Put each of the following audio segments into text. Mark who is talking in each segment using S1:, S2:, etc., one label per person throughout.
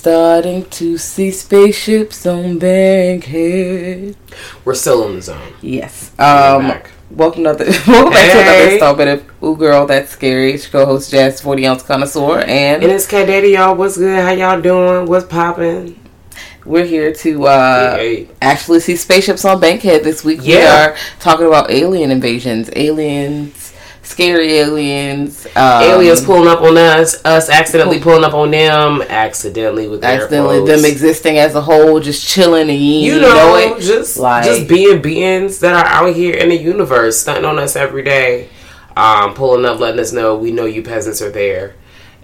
S1: Starting to see spaceships on Bankhead.
S2: We're still in the zone.
S1: Yes. Um, welcome, to the, welcome back to another
S2: Hey.
S1: installment of Ooh Girl, That's Scary. It's your co-host Jazz, 40 ounce connoisseur, and
S2: And it's Cat Daddy, y'all. What's good? How y'all doing? What's popping?
S1: we're here to uh,
S2: Hey.
S1: actually see spaceships on Bankhead this week. We are talking about alien invasions, aliens, scary aliens, um,
S2: Aliens pulling up on us, us accidentally pulling up on them, accidentally with
S1: accidentally them existing as a whole, just chilling and you,
S2: you
S1: know,
S2: know,
S1: it.
S2: just
S1: Like-
S2: just being beings that are out here in the universe, stunting on us every day, um, pulling up, letting us know we know you peasants are there,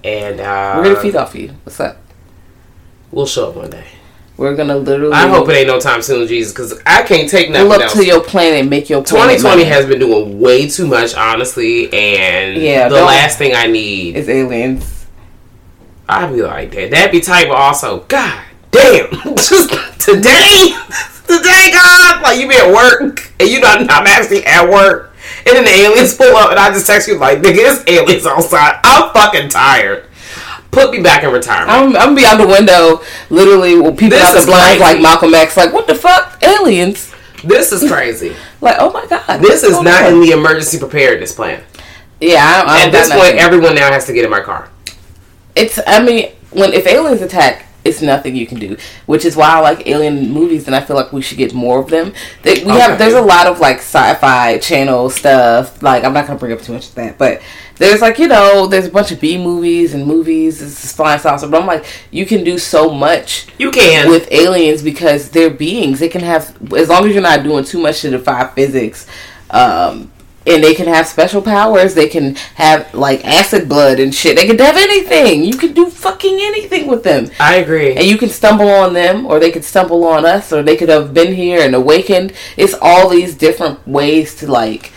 S2: and uh,
S1: We're gonna feed off you. What's up?
S2: We'll show up one day.
S1: We're gonna literally.
S2: I hope it ain't no time soon, Jesus, because I can't take nothing
S1: up
S2: else.
S1: to your plan and make your
S2: 2020
S1: money.
S2: has been doing way too much, honestly, and
S1: Yeah,
S2: the last thing I need
S1: is aliens.
S2: I'd be like that. That'd be tight, but also, God damn, just today, today, God, like you be at work and you know I'm actually at work, and then the aliens pull up and I just text you like, nigga, it's aliens outside. I'm fucking tired. Put me back in retirement.
S1: I'm, I'm gonna be out the window, literally, with people
S2: This
S1: out the blinds like Malcolm X. Like, what the fuck, aliens?
S2: this is crazy.
S1: Like, oh my god,
S2: this is
S1: oh
S2: not
S1: on?
S2: in the emergency preparedness plan.
S1: Yeah, I, I
S2: At this point,
S1: nothing.
S2: everyone now has to get in my car.
S1: it's. I mean, when if aliens attack, it's nothing you can do. Which is why I like alien movies, and I feel like we should get more of them. They, we
S2: Okay.
S1: have there's a lot of like sci-fi channel stuff. Like, I'm not gonna bring up too much of that, but. There's like you know, there's a bunch of B movies and movies. it's flying saucer, but I'm like, you can do so much
S2: You can.
S1: with aliens because they're beings. They can have as long as you're not doing too much to defy physics, um, and they can have special powers. They can have like acid blood and shit. They can have anything. You can do fucking anything with them,
S2: I agree.
S1: and you can stumble on them, or they could stumble on us, or they could have been here and awakened. It's all these different ways to like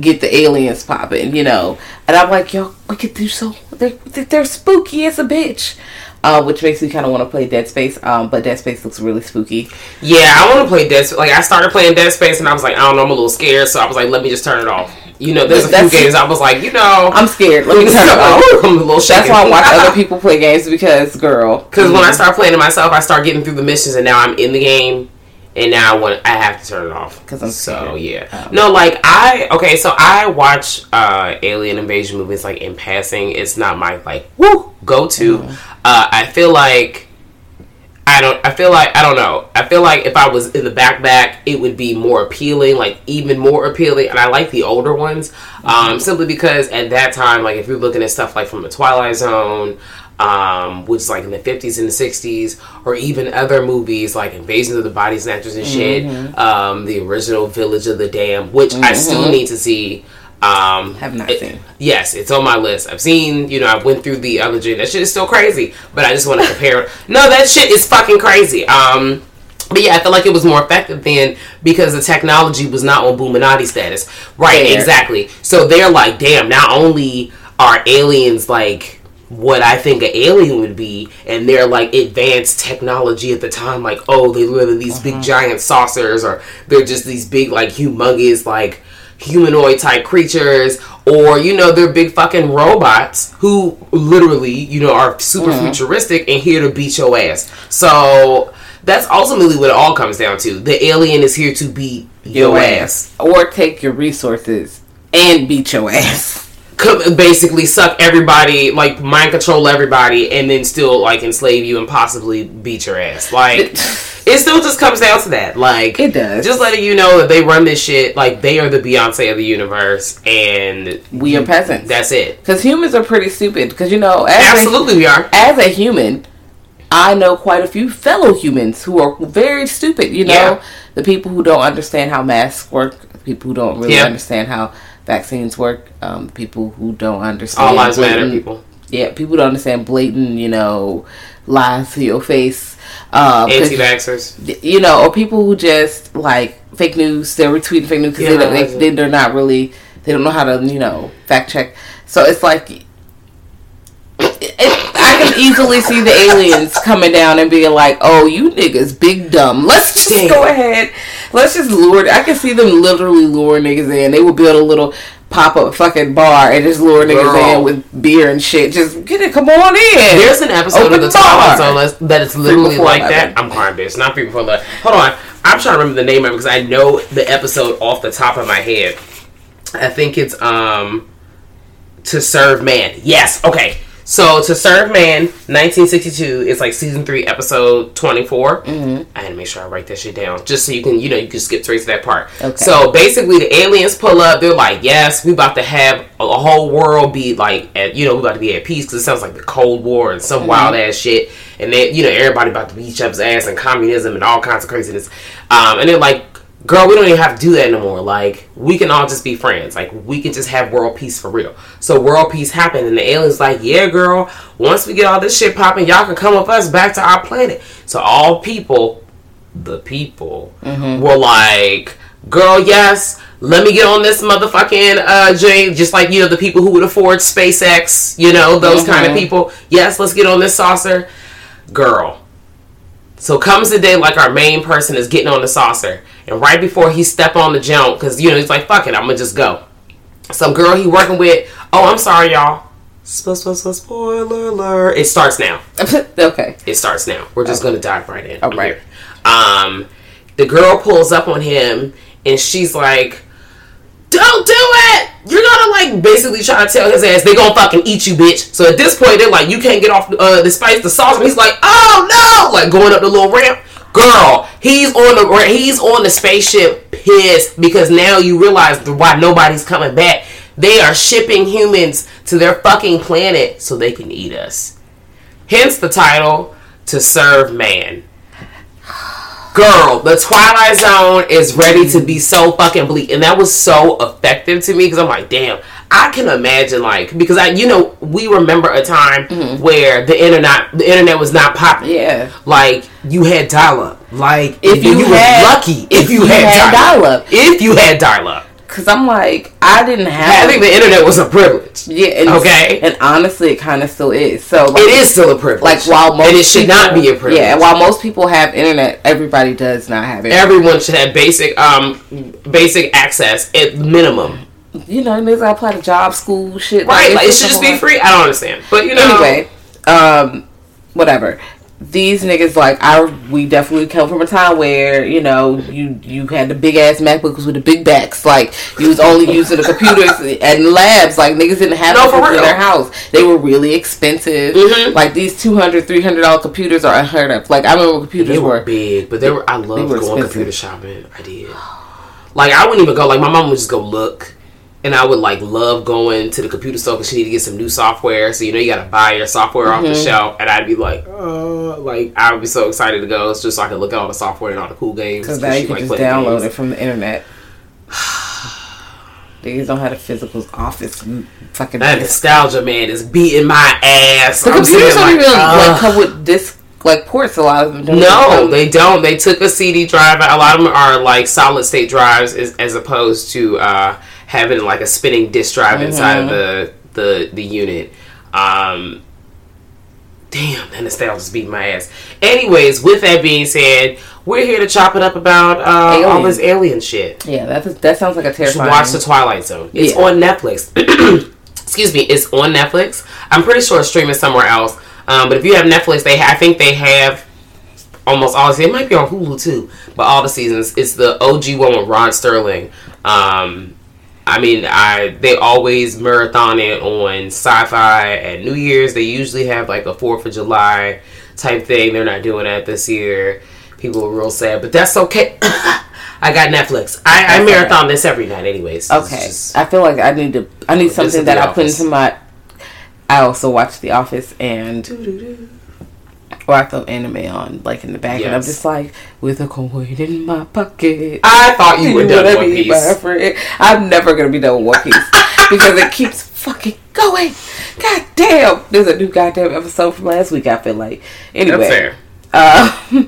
S1: get the aliens popping, you know. And I'm like, yo, we could do so. They're, they're spooky as a bitch. Uh, which makes me kind of want to play Dead Space, um, but Dead Space looks really spooky.
S2: Yeah, I want to play Dead Space. Like, I started playing Dead Space, and I was like, I don't know, I'm a little scared, so I was like, let me just turn it off. You know, there's a few games I was like, you know,
S1: I'm scared. Let me turn it off.
S2: I'm a little shaky.
S1: That's why I watch other people play games because, girl,
S2: Because when I start playing it myself, I start getting through the missions, and now I'm in the game, and now I want I have to turn it off
S1: because I'm
S2: so
S1: scared.
S2: yeah. No, like I okay, so I watch uh alien invasion movies like in passing. It's not my like woo go to.
S1: Mm-hmm.
S2: Uh, I feel like. I don't. I feel like I don't know. I feel like if I was in the back back, it would be more appealing, like even more appealing. And I like the older ones, um, simply because at that time, like if you're looking at stuff like from the Twilight Zone, um, which is like in the 50s and the 60s, or even other movies like Invasions of the Body Snatchers and shit, um, the original Village of the Dam, which I still need to see. Um,
S1: Have not
S2: it-
S1: seen.
S2: Yes, it's on my list. I've seen, you know, I went through the other gen. That shit is still crazy, but I just want to compare. no, that shit is fucking crazy. Um, but yeah, I feel like it was more effective then because the technology was not on Boominati status. Right,
S1: Fair.
S2: exactly. So they're like, damn, not only are aliens like what I think an alien would be, and they're like advanced technology at the time, like, oh, they live in these big giant saucers, or they're just these big, like, humongous, like, humanoid type creatures, or you know they're big fucking robots who literally you know are super
S1: Mm-hmm.
S2: futuristic and here to beat your ass. So that's ultimately what it all comes down to. The alien is here to beat your, ass.
S1: or take your resources and beat your ass.
S2: Basically, suck everybody, like mind control everybody, and then still like enslave you and possibly beat your ass. Like it still just comes down to that. Like
S1: It does.
S2: Just letting you know that they run this shit. Like they are the Beyonce of the universe, and
S1: We are peasants.
S2: that's it.
S1: Because humans are pretty stupid. Because you know, as
S2: Absolutely, we are.
S1: A, as a human, I know quite a few fellow humans who are very stupid. You know,
S2: Yeah.
S1: the people who don't understand how masks work, people who don't really
S2: Yeah.
S1: understand how vaccines work, um, people who don't understand
S2: All lives matter, people.
S1: Yeah, people don't understand blatant, you know, lies to your face. 'cause-
S2: Anti-vaxxers.
S1: you know, or people who just like fake news. They're retweeting fake news because
S2: Yeah,
S1: they, don't-
S2: that's
S1: they, they, they're not really. They don't know how to, you know, fact check. So it's like. It, I can easily see the aliens coming down and being like, "Oh, you niggas, big dumb. Let's just
S2: Damn.
S1: go ahead. Let's just lure." I can see them literally lure niggas in. They will build a little pop up fucking bar and just lure niggas
S2: Girl.
S1: in with beer and shit. Just get it. Come on in.
S2: There's an episode
S1: Open
S2: of the
S1: bar.
S2: Twilight Zone that's- that is literally like
S1: 11.
S2: that. I'm crying, bitch. Not three before eleven. Hold on. I'm trying to remember the name of it because I know the episode off the top of my head. I think it's um to serve man. Yes. Okay. So to serve man, 1962 is like season three, episode 24. Mm-hmm. I had to make sure I write that shit down just so you can, you know, you can skip straight to that part.
S1: Okay.
S2: So basically, the aliens pull up. They're like, "Yes, we about to have a, whole world be like, at, you know, we about to be at peace because it sounds like the Cold War and some wild ass shit." And then you know, everybody about to beat each other's ass and communism and all kinds of craziness. Um, and they're like, "Girl, we don't even have to do that anymore. Like, we can all just be friends. Like, we can just have world peace for real." So world peace happened, and the aliens like, "Yeah, girl. Once we get all this shit popping, y'all can come with us back to our planet." So all people the people were like, girl, yes, let me get on this motherfucking uh Jane, just like you know, the people who would afford SpaceX, you know, those kind of people. Yes, let's get on this saucer. Girl. So comes the day like our main person is getting on the saucer. And right before he step on the jump, because you know, he's like, fuck it, I'm gonna just go. Some girl he working with, oh I'm sorry y'all. Spo- spo- spo- Spoiler alert. It starts now
S1: okay.
S2: it starts now. We're just gonna dive right in. I'm
S1: right.
S2: Um, the girl pulls up on him and she's like, "Don't do it! You're gonna like basically try to tell his ass they gonna fucking eat you, bitch." So at this point, they're like, "You can't get off uh, the spice, the sauce." And he's like, "Oh no!" Like going up the little ramp. Girl, he's on the he's on the spaceship pissed because now you realize why nobody's coming back. They are shipping humans to their fucking planet so they can eat us. Hence the title, To Serve Man. Girl, the Twilight Zone is ready to be so fucking bleak. And that was so effective to me because I'm like, damn, I can imagine like because I you know, we remember a time where the internet the internet was not popular.
S1: Yeah.
S2: Like you had dial up. Like
S1: If you had-
S2: were lucky if,
S1: if
S2: you,
S1: you
S2: had,
S1: had
S2: dial
S1: dial-up.
S2: If you had dial up.
S1: Cause I'm like, I didn't have.
S2: Having the internet was a privilege.
S1: yeah, and,
S2: Okay.
S1: and honestly, it kind of still is. So like,
S2: It is still a privilege.
S1: like while most
S2: and it should not
S1: people-
S2: be a privilege.
S1: Yeah, while most people have internet, everybody does not have it.
S2: everyone should have basic um basic access at minimum.
S1: You know, niggas gotta apply to job, school, shit.
S2: Right? Like it should just be free. I don't understand. But you know
S1: Anyway, um, whatever. These niggas like I we definitely come from a time where you know you you had the big ass MacBooks with the big backs like you was only using the computers and labs like niggas didn't have
S2: No,
S1: computers in their house they were really expensive
S2: Mhm.
S1: like these 200 300 dollar computers are unheard of like I remember computers
S2: they were
S1: were
S2: big, but they were I loved
S1: were
S2: going
S1: expensive.
S2: computer shopping. I did. Like I wouldn't even go like my mom would just go look. And I would like love going to the computer store because she needed to get some new software. So you know you gotta buy your software off the
S1: Mm-hmm.
S2: shelf, and I'd be like, uh, like I would be so excited to go. It's just so I could look at all the software and all the cool games.
S1: because now you can
S2: like
S1: just download
S2: games.
S1: it from the internet niggas don't have a physical office mm, fucking
S2: That nostalgia man is beating my ass.
S1: The
S2: I'm
S1: computers don't
S2: like,
S1: even like come with disc like ports. A lot of them don't.
S2: No, they don't. They took a CD drive. A lot of them are like solid state drives, as, as opposed to uh, having like a spinning disk drive inside of the the the unit. Um, Damn, that nostalgia's beating my ass. Anyways, with that being said, we're here to chop it up about uh, all this alien shit.
S1: Yeah, that that sounds like a terrifying.
S2: watch the Twilight Zone. It's
S1: Yeah.
S2: on Netflix. Excuse me, it's on Netflix. I'm pretty sure it's streaming somewhere else. Um, but if you have Netflix, they ha- I think they have almost all the. It might be on Hulu too, but all the seasons. It's the OG one with Rod Serling. Um, I mean, I they always marathon it on Sci-Fi at New Year's. They usually have like a Fourth of July type thing. They're not doing that this year. People are real sad, but that's okay. I got Netflix. I, I marathon this every night, anyways.
S1: Okay,
S2: just-
S1: I feel like I need to. I need something that I put into my. I also watch The Office and or I throw anime on like in the back, and I'm just like with a coin in my pocket.
S2: I thought you were done One Piece.
S1: I'm never gonna be done with One Piece because it keeps fucking going. God damn! There's a new goddamn episode from last week. I feel like anyway.
S2: That's fair.
S1: Uh,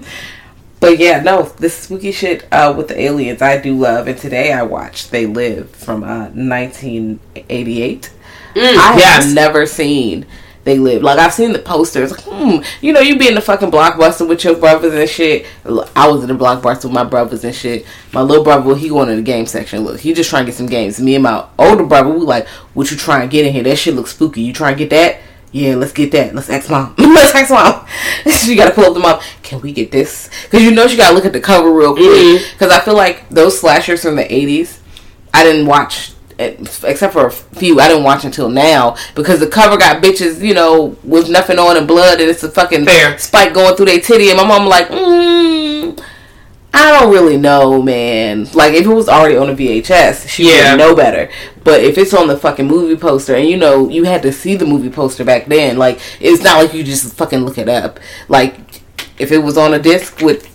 S1: but yeah, no, this spooky shit uh, with the aliens I do love, and today I watched They Live from uh, 1988. I
S2: Mm, yes.
S1: have never seen They Live. Like I've seen the posters. Like, hmm, you know, you be in the fucking blockbuster with your brothers and shit. I was in the blockbuster with my brothers and shit. My little brother, he going in the game section. Look, he just trying to get some games. Me and my older brother, we like, what you trying to get in here? That shit looks spooky. You trying to get that? Yeah, let's get that. Let's ask mom. let's ask mom. she got to pull up the mom. Can we get this? Because you know she got to look at the cover real quick. Because I feel like those slashers from the 80s, I didn't watch, except for a few, I didn't watch until now. Because the cover got bitches, you know, with nothing on and blood, and it's a fucking
S2: Fair.
S1: spike going through their titty. And my mom like, mm, I don't really know, man. Like, if it was already on a VHS, she
S2: Yeah.
S1: would know better. But if it's on the fucking movie poster, and you know, you had to see the movie poster back then, like, it's not like you just fucking look it up. Like, if it was on a disc with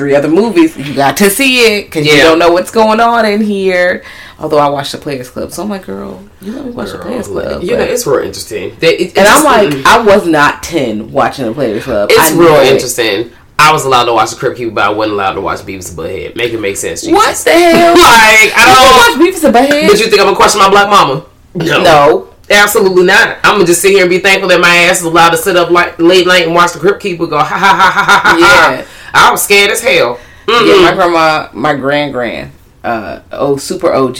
S1: three other movies, you got to see it because you don't know what's going on in here. Although I watched the Players Club, so I'm like, girl, you let me watch the Players Club.
S2: you know,
S1: but-
S2: it's real interesting. They, it-
S1: and I'm like,
S2: just-
S1: I was not ten watching the Players Club.
S2: it's
S1: I
S2: real
S1: know it.
S2: interesting. I was allowed to watch the Crypt Keeper, but I wasn't allowed to watch Beavis and Butthead. Make it make sense. Jesus.
S1: What the hell?
S2: like, I
S1: I
S2: don't.
S1: don't watch Beavis and Butthead.
S2: But you think I'm gonna question my black mama? No.
S1: No.
S2: Absolutely not. I'm gonna just sit here and be thankful that my ass is allowed to sit up like late night and watch the Crypt Keeper go ha ha ha ha ha ha.
S1: Yeah.
S2: I was scared as hell.
S1: Yeah,
S2: Mm-mm.
S1: my grandma, my grand grand, uh, oh, super OG.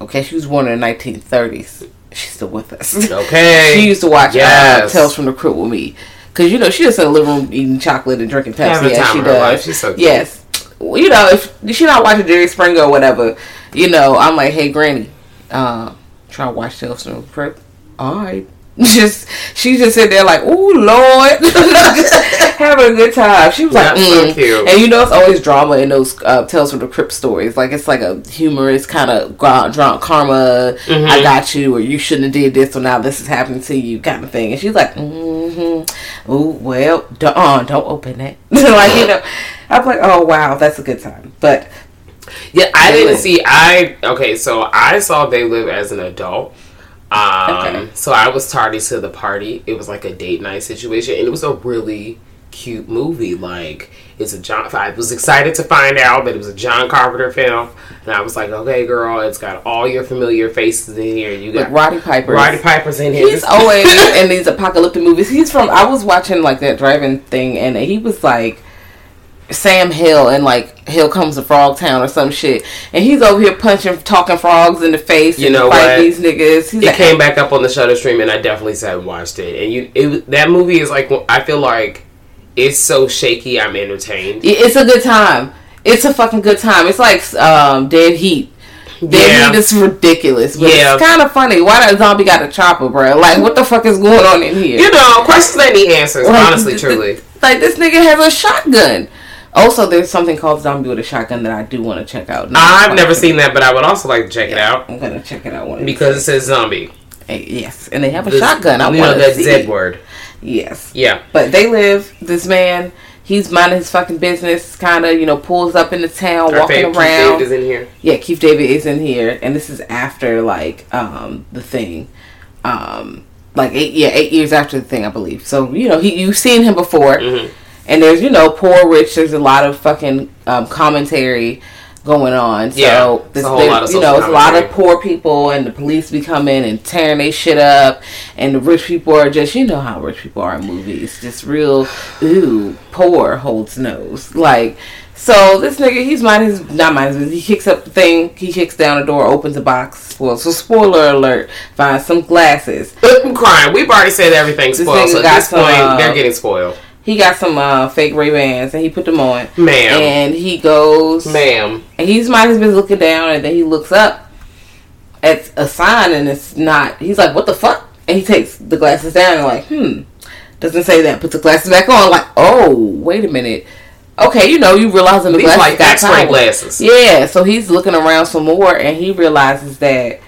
S1: Okay, she was born in the 1930s. She's still with us.
S2: Okay.
S1: she used to watch uh,
S2: Yes.
S1: Tales from the Crypt with me. Cause you know she just in the living room eating chocolate and drinking Pepsi as she does.
S2: She's so cute.
S1: Yes, Well, you know if she not watching Jerry Springer or whatever, you know I'm like, hey Granny, uh, try to watch Tales from the Crypt. All right. Just she just sit there like, oh Lord, having a good time. She was like,
S2: That's so
S1: mm.
S2: cute.
S1: and you know it's always drama in those uh, Tales from the Crypt stories. Like it's like a humorous kind of drunk karma.
S2: Mm-hmm.
S1: I got you, or you shouldn't have did this, so now this is happening to you, kind of thing. And she's like, mm-hmm. oh well, don't, uh, don't open it. like you know, I'm like, oh wow, that's a good time. But
S2: Yeah, I didn't
S1: Live.
S2: see. I okay, so I saw They Live as an adult. Um,
S1: Okay.
S2: so I was tardy to the party. It was like a date night situation, and it was a really cute movie. Like it's a John. I was excited to find out that it was a John Carpenter film, and I was like, okay, girl, it's got all your familiar faces in here. You got
S1: like Roddy Piper,
S2: Roddy Piper's in here.
S1: He's always in these apocalyptic movies. He's from. I was watching like that driving thing, and he was like Sam Hill and like Hell Comes to Frog Town or some shit, and he's over here punching, talking frogs in the face.
S2: You
S1: and
S2: know what?
S1: These niggas. He's
S2: it
S1: like,
S2: came back up on the Shudder stream, and I definitely sat and watched it. And you, it that movie is like I feel like it's so shaky. I'm entertained.
S1: It's a good time. It's a fucking good time. It's like um, Dead Heat. Dead
S2: Yeah.
S1: Heat is ridiculous, but
S2: Yeah.
S1: it's kind of funny. Why that zombie got a chopper, bro? Like, what the fuck is going on in here?
S2: You know, questions that need answers.
S1: Like,
S2: honestly,
S1: th-
S2: truly.
S1: th- like this nigga has a shotgun. Also, there's something called Zombie with a Shotgun that I do want to check out.
S2: I've never seen that, but I would also like to check it out
S1: I'm gonna check it out one
S2: because it says zombie.
S1: yes, and they have a
S2: The-
S1: shotgun. I want
S2: that
S1: see.
S2: Z word.
S1: Yes,
S2: Yeah.
S1: but they live. This man, he's minding his fucking business. Kind of, you know, pulls up in the town,
S2: Our
S1: walking
S2: favorite Keith. David is in here.
S1: yeah, Keith David is in here, and this is after like um the thing, um like eight yeah eight years after the thing I believe. So you know he you've seen him before,
S2: Mm-hmm.
S1: And there's you know poor rich. There's a lot of fucking um, commentary. going on. So
S2: Yeah,
S1: this
S2: a whole lot of
S1: you know, it's a lot of poor people, and the police be coming and tearing they shit up, and the rich people are just you know how rich people are in movies, just real ooh poor holds nose like. So this nigga, he's minding his not minding his. He kicks up the thing. He kicks down the door, opens a box. Well, so spoiler alert. Finds some glasses.
S2: I'm crying. We've already said
S1: everything
S2: spoiled. So at this
S1: some,
S2: point,
S1: uh,
S2: they're getting spoiled.
S1: He got some uh, fake Ray Bans and he put them on.
S2: Ma'am.
S1: And he goes,
S2: Ma'am.
S1: and he's minding his business looking down, and then he looks up at a sign, and it's not. He's like, "What the fuck?" And he takes the glasses down, and like, hmm, doesn't say that. Puts the glasses back on, like, oh, wait a minute. Okay, you know, you realizing the
S2: These
S1: glasses
S2: like
S1: got
S2: X-ray glasses.
S1: Yeah, so he's looking around some more, and he realizes that,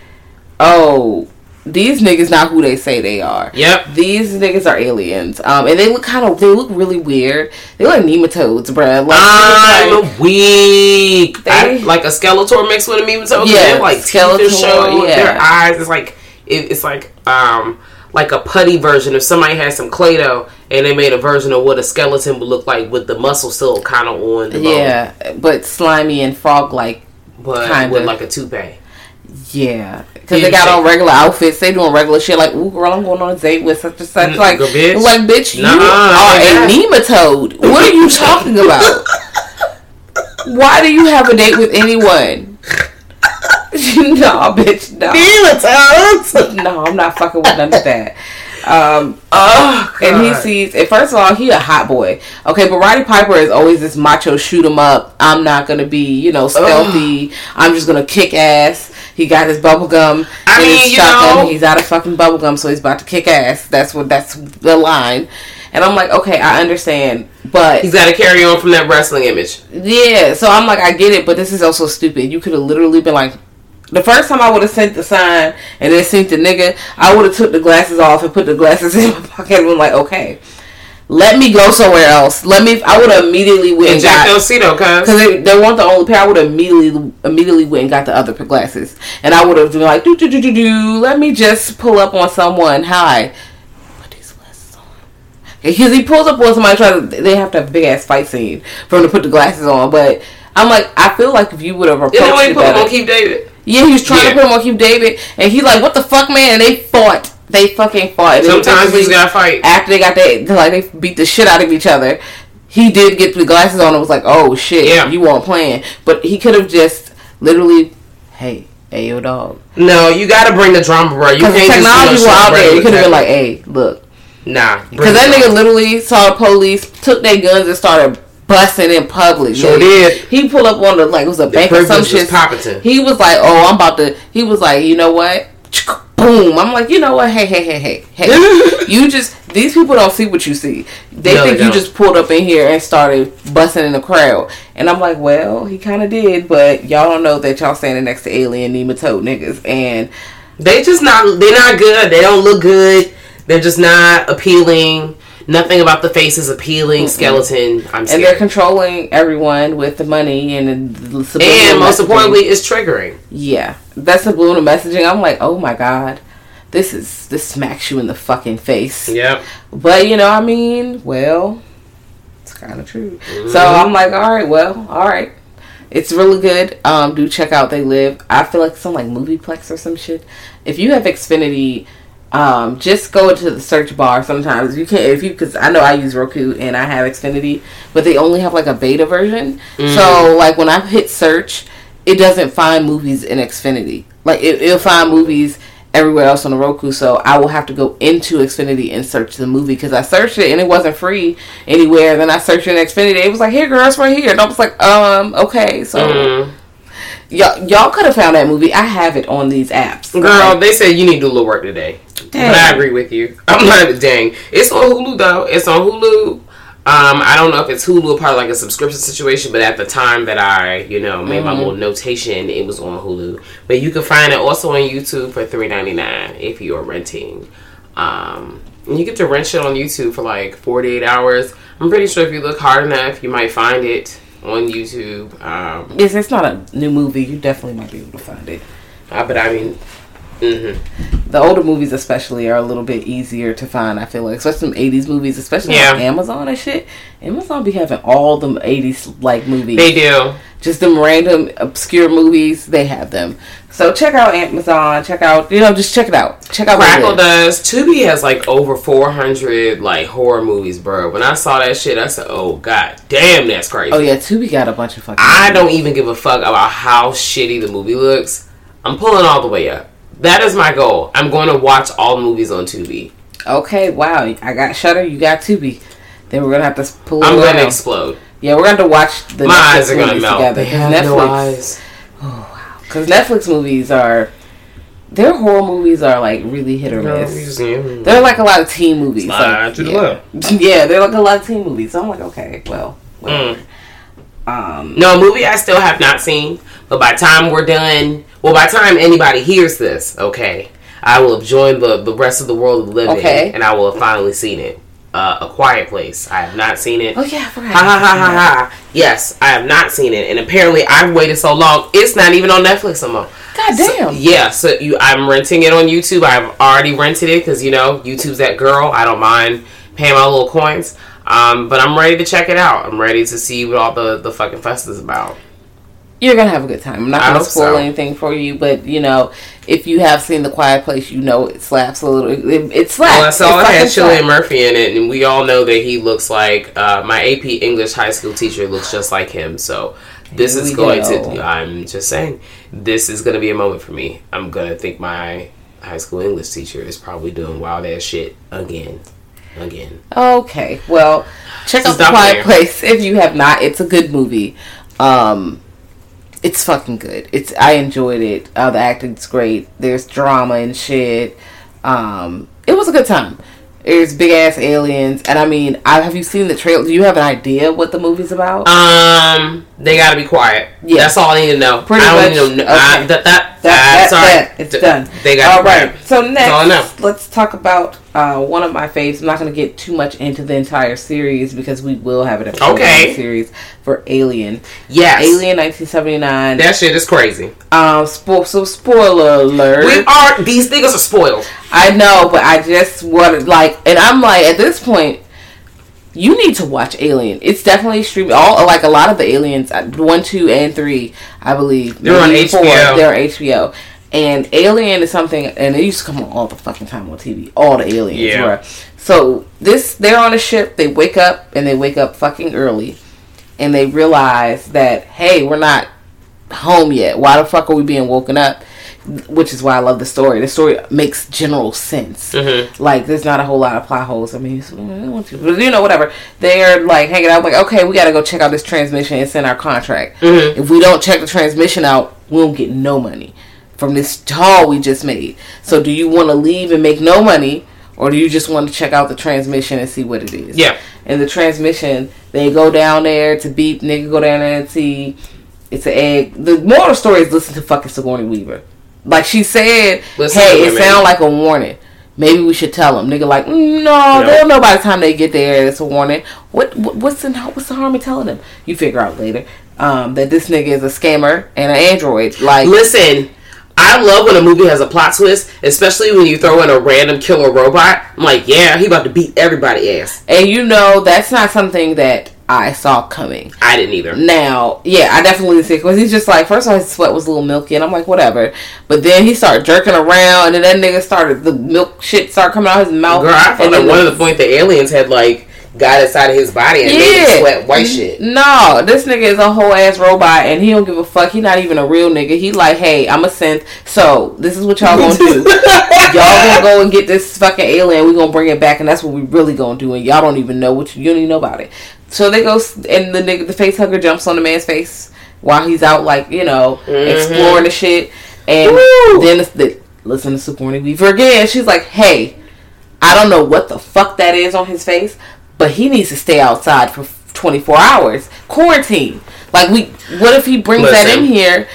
S1: oh, these niggas not who they say they are.
S2: Yep.
S1: These niggas are aliens. Um, and they look kind of, they look really weird. They look like nematodes, bruh. Like,
S2: I'm
S1: like-
S2: weak. I, like a Skeletor mixed with a Mimitos.
S1: Yeah,
S2: like
S1: Skeletor,
S2: showing.
S1: yeah.
S2: Their eyes. It's like it, it's like um like a putty version. If somebody had some Play-Doh and they made a version of what a skeleton would look like with the muscle still kind of on the bone,
S1: Yeah, but slimy and frog like.
S2: but
S1: kinda.
S2: with like a toupee.
S1: Yeah, because they got on regular outfits. They doing regular shit like, "Ooh, girl, I'm going on a date with such and such."
S2: Mm,
S1: Like,
S2: bitch.
S1: like, bitch, you
S2: Nah,
S1: are a nematode. What are you talking about? Why do you have a date with anyone? no, bitch, no.
S2: Nematodes.
S1: No, I'm not fucking with none of that. Um,
S2: Oh,
S1: and he sees, and first of all, he a hot boy. Okay, but Roddy Piper is always this macho shoot 'em up. I'm not gonna be, you know, stealthy. I'm just gonna kick ass. He got his bubble gum.
S2: I mean,
S1: his
S2: you
S1: shotgun.
S2: know-
S1: he's out of fucking bubble gum, so he's about to kick ass. That's what. That's the line. And I'm like, okay, I understand, but
S2: He's got to carry on from that wrestling image.
S1: yeah, so I'm like, I get it, but this is also stupid. You could have literally been like, the first time I would have sent the sign and then sent the nigga, I would have took the glasses off and put the glasses in my pocket and been like, okay, let me go somewhere else. Let me. I would have immediately went
S2: And Jack
S1: got
S2: Del Cito, cuz.
S1: because they, they weren't the only pair. I would have immediately immediately went and got the other glasses, and I would have been like, do do do do do. Let me just pull up on someone. Hi, put these glasses on. Because he pulls up on somebody trying to. They have to have a big ass fight scene for him to put the glasses on. But I'm like, I feel like if you would have approached
S2: nobody
S1: it
S2: put him on Keith David?
S1: yeah, he was trying
S2: Yeah.
S1: to put him on Keith David, and he's like, what the fuck, man? And they fought. They fucking fought. And
S2: Sometimes
S1: eventually-
S2: he's got to fight.
S1: after they got that, like they beat the shit out of each other. He did get the glasses on and was like, "Oh shit,
S2: Yeah.
S1: you weren't playing." But he could have just literally, "Hey, hey, yo, dog."
S2: No, you got to bring the drama, bro. You can't
S1: technology
S2: just
S1: was
S2: you know,
S1: out there. You could have been like, "Hey, look,"
S2: Nah.
S1: because that nigga literally saw the police, took their guns, and started busting in public.
S2: Sure did.
S1: He pulled up on the like it was a bank or some shit. He was like, "Oh, I'm about to." He was like, "You know what?" Boom! I'm like, you know what? Hey, hey, hey, hey, hey! you just these people don't see what you see. They
S2: No,
S1: think
S2: they
S1: you just pulled up in here and started busting in the crowd. And I'm like, well, he kind of did, but y'all don't know that y'all standing next to alien nematode niggas, and
S2: They just not. They're not good. They don't look good. They're just not appealing. Nothing about the face is appealing. Skeleton. I'm
S1: and they're controlling everyone with the money and the
S2: And, most
S1: messaging.
S2: importantly, it's triggering.
S1: Yeah, that's the subliminal messaging. I'm like, oh my god, this is this smacks you in the fucking face.
S2: Yep.
S1: But you know, I mean, well, it's kind of true.
S2: Mm-hmm.
S1: So I'm like, all right, well, all right. It's really good. Um, do check out They Live. I feel like some like Movieplex or some shit. If you have Xfinity, um, just go into the search bar. Sometimes you can't if you because I know I use Roku and I have Xfinity, but they only have like a beta version.
S2: Mm.
S1: So like when I hit search, it doesn't find movies in Xfinity. Like it, it'll find movies everywhere else on the Roku. So I will have to go into Xfinity and search the movie because I searched it and it wasn't free anywhere. Then I searched it in Xfinity. It was like, here, girl, it's right here. And I was like, um, okay. So
S2: Mm.
S1: Y'all, y'all could have found that movie. I have it on these apps.
S2: Girl,
S1: Okay?
S2: they said you need to do a little work today.
S1: Dang.
S2: But I agree with you. I'm not dang. It's on Hulu though. It's on Hulu. Um, I don't know if it's Hulu part of like a subscription situation, but at the time that I, you know, made
S1: Mm-hmm.
S2: my little notation, it was on Hulu. But you can find it also on YouTube for three ninety nine if you are renting. Um, and you get to rent shit on YouTube for like forty eight hours. I'm pretty sure if you look hard enough, you might find it on YouTube. Um,
S1: Yes, it's not a new movie. You definitely might be able to find it.
S2: uh, but I mean, hmm
S1: The older movies, especially, are a little bit easier to find. I feel like, especially some '80s movies, especially
S2: Yeah.
S1: on Amazon and shit. Amazon be having all them '80s like movies.
S2: they do.
S1: just them random obscure movies. They have them. So check out Amazon. Check out you know just check it out. Check out what
S2: Crackle
S1: is.
S2: does. Tubi has like over 400 like horror movies, bro. When I saw that shit, I said, "Oh god, damn, that's crazy."
S1: Oh yeah, Tubi got a bunch of fucking.
S2: I don't even give a fuck about how shitty the movie looks. I'm pulling all the way up. That is my goal. I'm going to watch all movies on Tubi.
S1: Okay, wow. I got Shudder. You got Tubi. Then we're gonna have to pull.
S2: I'm
S1: it
S2: going to
S1: around.
S2: explode.
S1: Yeah, we're gonna have to watch the
S2: My
S1: Netflix
S2: eyes are going to
S1: movies
S2: melt.
S1: together.
S2: They
S1: 'cause
S2: have
S1: Netflix,
S2: no eyes.
S1: Because Netflix movies are, their horror movies are like really hit or miss. They're like a lot of teen movies.
S2: Slide
S1: like,
S2: to the
S1: yeah.
S2: left.
S1: yeah, they're like a lot of teen movies. So I'm like, okay, well, whatever.
S2: Mm.
S1: Um,
S2: No, a movie I still have not seen, but by time we're done, well, by time anybody hears this, okay, I will have joined the, the rest of the world of living,
S1: Okay.
S2: and I will have finally seen it. Uh, a Quiet Place. I have not seen it.
S1: oh yeah, forgot.
S2: Ha ha ha ha ha. Yes, I have not seen it, and apparently I've waited so long. It's not even on Netflix no more.
S1: God damn.
S2: Yeah, so you, I'm renting it on YouTube. I've already rented it because you know YouTube's that girl. I don't mind paying my little coins. Um, but I'm ready to check it out. I'm ready to see what all the the fucking fuss is about.
S1: You're gonna have a good time. I'm not gonna spoil
S2: so.
S1: anything for you, but you know, if you have seen The Quiet Place, you know it slaps a little. It, it slaps.
S2: Well, I saw
S1: It
S2: it had Cillian. Murphy in it, and we all know that he looks like uh, my AP English high school teacher looks just like him. So this is going
S1: go.
S2: to. I'm just saying, this is going to be a moment for me. I'm gonna think my high school English teacher is probably doing wild ass shit again, again.
S1: Okay, well, check out The Quiet
S2: there.
S1: Place if you have not. It's a good movie. Um, it's fucking good. It's I enjoyed it. Uh, the acting's great. There's drama and shit. Um, it was a good time. There's big ass aliens, and I mean, I, have you seen the trailer? Do you have an idea what the movie's about?
S2: Um, they gotta be quiet.
S1: Yeah.
S2: that's all I need to know.
S1: Pretty
S2: I don't
S1: much.
S2: need to know.
S1: Okay.
S2: I, that, that,
S1: that, that,
S2: sorry.
S1: that, it's
S2: D-
S1: done.
S2: They got
S1: all right. So
S2: all I know.
S1: next, let's talk about uh, one of my faves. I'm not going to get too much into the entire series because we will have an episode
S2: Okay.
S1: series for Alien.
S2: Yes,
S1: Alien 1979.
S2: That shit is crazy.
S1: um, spo- so spoiler alert.
S2: We are these niggas are spoiled.
S1: I know, but I just wanted like, and I'm like, at this point, you need to watch Alien. It's definitely streaming. All like a lot of the aliens, uh, one, two, and three, I believe.
S2: They're on
S1: maybe four,
S2: HBO.
S1: They're on HBO. And Alien is something, and it used to come on all the fucking time on TV. All the aliens,
S2: Yeah.
S1: were. So this, they're on a ship. They wake up, and they wake up fucking early, and they realize that hey, we're not home yet. Why the fuck are we being woken up? Which is why I love the story. The story makes general sense.
S2: Mm-hmm.
S1: Like, there's not a whole lot of plot holes. I mean, it's- I don't want to- but you know, whatever. They're like hanging out. Like, okay, we got to go check out this transmission. It's in our contract.
S2: Mm-hmm.
S1: If we don't check the transmission out, we won't get no money from this haul we just made. So, do you want to leave and make no money, or do you just want to check out the transmission and see what it is?
S2: Yeah.
S1: And the transmission, they go down there to beep. Nigga go down there and see it's an egg. The moral story is listen to fucking Sigourney Weaver. Like she said,
S2: Listen
S1: hey, it
S2: women.
S1: sound like a warning. Maybe we should tell them. Nigga, like, mm, no, they'll know by the time they get there. It's a warning. What, what what's the what's the harm in telling them? You figure out later um, that this nigga is a scammer and an android. Like,
S2: Listen, I love when a movie has a plot twist, especially when you throw in a random killer robot. I'm like, yeah, he about to beat everybody ass.
S1: and you know that's not something that I saw coming.
S2: I didn't either.
S1: Now, yeah, I definitely see because he's just like first of all his sweat was a little milky, and I'm like whatever. But then he started jerking around, and then that nigga started the milk shit started coming out his mouth.
S2: Girl, I thought
S1: and
S2: at one of the point the aliens had like got inside of his body and made him sweat white shit.
S1: No, this nigga is a whole ass robot, and he don't give a fuck. He not even a real nigga. He like, hey, I'm a synth. So this is what y'all gonna do. y'all gonna go and get this fucking alien. We gonna bring it back, and that's what we really gonna do. And y'all don't even know what you, you don't even know about it. So they go, and the nigga, the face hugger jumps on the man's face while he's out, like you know, mm-hmm. exploring the shit. And
S2: Woo!
S1: then it's the listen to Sigourney Weaver again. She's like, hey, I don't know what the fuck that is on his face, but he needs to stay outside for 24 hours. Quarantine. Like we what if he brings that in here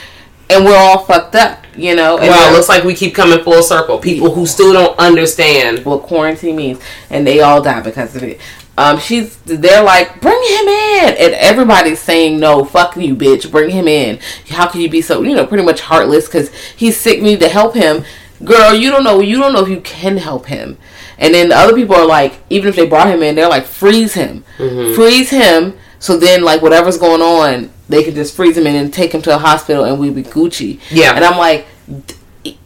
S1: and we're all fucked up, you know? And
S2: Well, it looks like we keep coming full circle. People who still don't understand.
S1: what quarantine means and they all die because of it. Um she's they're like, "Bring him in." And everybody's saying, "No, fuck you, bitch. Bring him in." How can you be so, you know, pretty much heartless cuz he's sick, need to help him. Girl, you don't know, you don't know if you can help him. And then the other people are like, even if they brought him in, they're like, freeze him. Mm-hmm. Freeze him So then, like whatever's going on, they could just freeze him and then take him to a hospital, and we'd be Gucci.
S2: Yeah.
S1: And I'm like, d-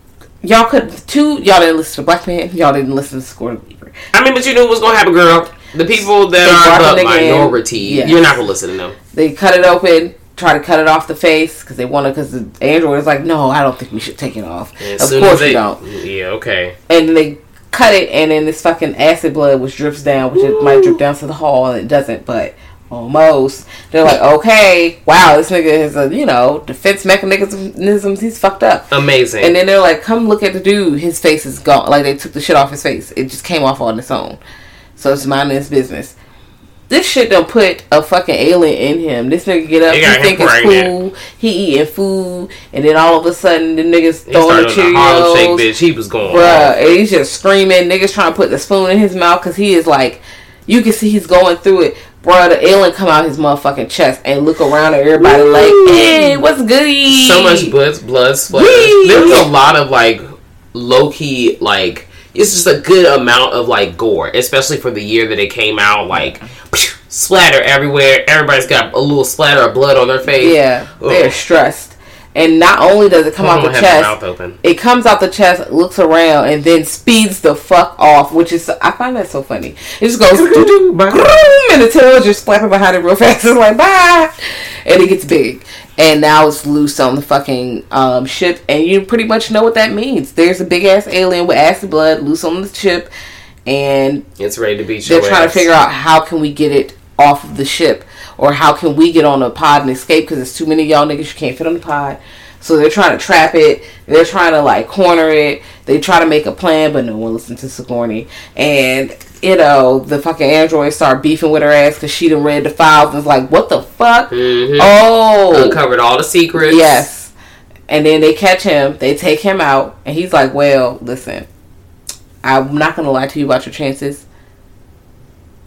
S1: y'all could two. Y'all didn't listen to Black Man. Y'all didn't listen to Score Leaper.
S2: I mean, but you knew what was gonna happen, girl. The people that
S1: They
S2: are the
S1: the nigga in.
S2: minority,
S1: Yes.
S2: you're not gonna listen to them.
S1: They cut it open. Try to cut it off the face because they want to. Because the android is like, no, I don't think we should take it off.
S2: And
S1: of course
S2: they,
S1: we don't.
S2: Yeah, okay.
S1: and they cut it, and then this fucking acid blood which drips down, which it might drip down to the hall, and it doesn't, but almost. They're like, okay, wow, this nigga has a you know defense mechanisms. He's fucked up.
S2: Amazing.
S1: And then they're like, come look at the dude. His face is gone. Like they took the shit off his face. It just came off on its own. So it's minding his business. This shit don't put a fucking alien in him. This nigga get up,
S2: They
S1: he think it's
S2: pregnant.
S1: cool. He eating food, and then all of a sudden the niggas
S2: he
S1: throwing the
S2: started on the Harlem Shake, bitch. He was going.
S1: Bruh,
S2: off.
S1: and he's just screaming. Niggas trying to put the spoon in his mouth because he is like, you can see he's going through it. Bruh, the alien come out his motherfucking chest and look around at everybody like, hey, what's goody?
S2: So much blood, blood splatter.
S1: Whee!
S2: There was a lot of like low key, like it's just a good amount of like gore, especially for the year that it came out. Like phew, splatter everywhere. Everybody's got a little splatter of blood on their face.
S1: Yeah, they're
S2: Ugh.
S1: stressed. And not only does it come out the chest, it comes out the chest, looks around, and then speeds the fuck off, which is I find that so funny. It just goes doo-doo, and the tail is just flapping behind it real fast. It's like bye, and it gets big, and now it's loose on the fucking um, ship, and you pretty much know what that means. There's a big ass alien with acid blood loose on the ship, and
S2: It's ready to beat
S1: they're trying
S2: ass.
S1: to figure out how can we get it off of the ship or how can we get on a pod and escape? Because there's too many of y'all niggas you can't fit on the pod. So they're trying to trap it. They're trying to like corner it. They try to make a plan but no one listens to Sigourney. And you know the fucking androids start beefing with her ass because she done read the files and is like what the fuck?
S2: Mhm.
S1: oh.
S2: Uncovered all the secrets.
S1: yes. And then they catch him. They take him out. And he's like well listen. I'm not gonna lie to you about your chances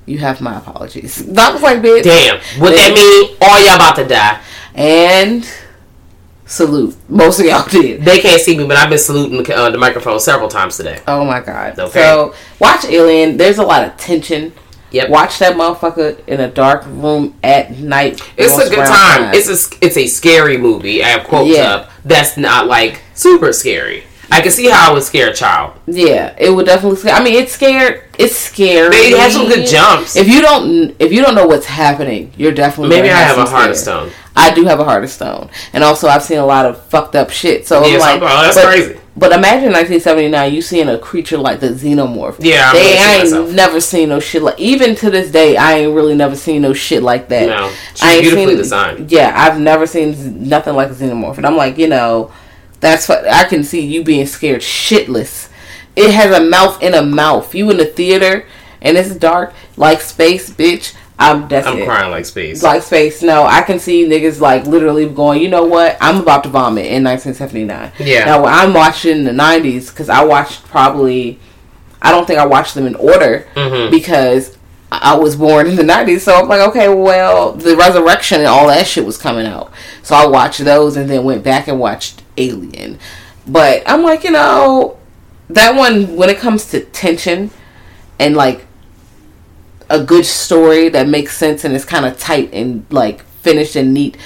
S1: you have my apologies that was like bitch
S2: Damn. What that mean? All y'all about to die.
S1: and salute most of y'all did
S2: They can't see me, but I've been saluting the, uh, the microphone several times today.
S1: oh my god
S2: Okay.
S1: so watch alien there's a lot of tension
S2: Yep.
S1: watch that motherfucker in a dark room at night
S2: It's a good time.
S1: time.
S2: It's a it's a scary movie. I have quotes
S1: Yeah.
S2: up. That's not like super scary. I can see how I would scare a child.
S1: Yeah, it would definitely scare. I mean, it's scared. It's scary.
S2: They have some good jumps.
S1: If you don't, if you don't know what's happening, you're definitely
S2: Maybe I have a heart of stone.
S1: I do have a heart of stone, and also I've seen a lot of fucked up shit. So I'm like,
S2: oh, that's
S1: but,
S2: crazy.
S1: But imagine 1979, you seeing a creature like the xenomorph.
S2: Yeah, I'm
S1: they I ain't
S2: myself.
S1: never seen no shit like. Even to this day, I ain't really never seen no shit like that.
S2: No,
S1: I ain't
S2: beautifully
S1: seen,
S2: designed.
S1: Yeah, I've never seen nothing like a xenomorph, and I'm like, you know, that's what I can see you being scared shitless. It has a mouth in a mouth. You in the theater and it's dark like space, bitch. I'm that's
S2: I'm crying like space.
S1: Like space. No, I can see niggas like literally going. You know what? I'm about to vomit in 1979.
S2: Yeah.
S1: Now I'm watching the 90s because I watched probably. I don't think I watched them in order
S2: Mhm.
S1: because I was born in the 90s. So I'm like, okay, well, the resurrection and all that shit was coming out. So I watched those and then went back and watched Alien. But I'm like, you know, that one, when it comes to tension and like a good story that makes sense and is kind of tight and like finished and neat.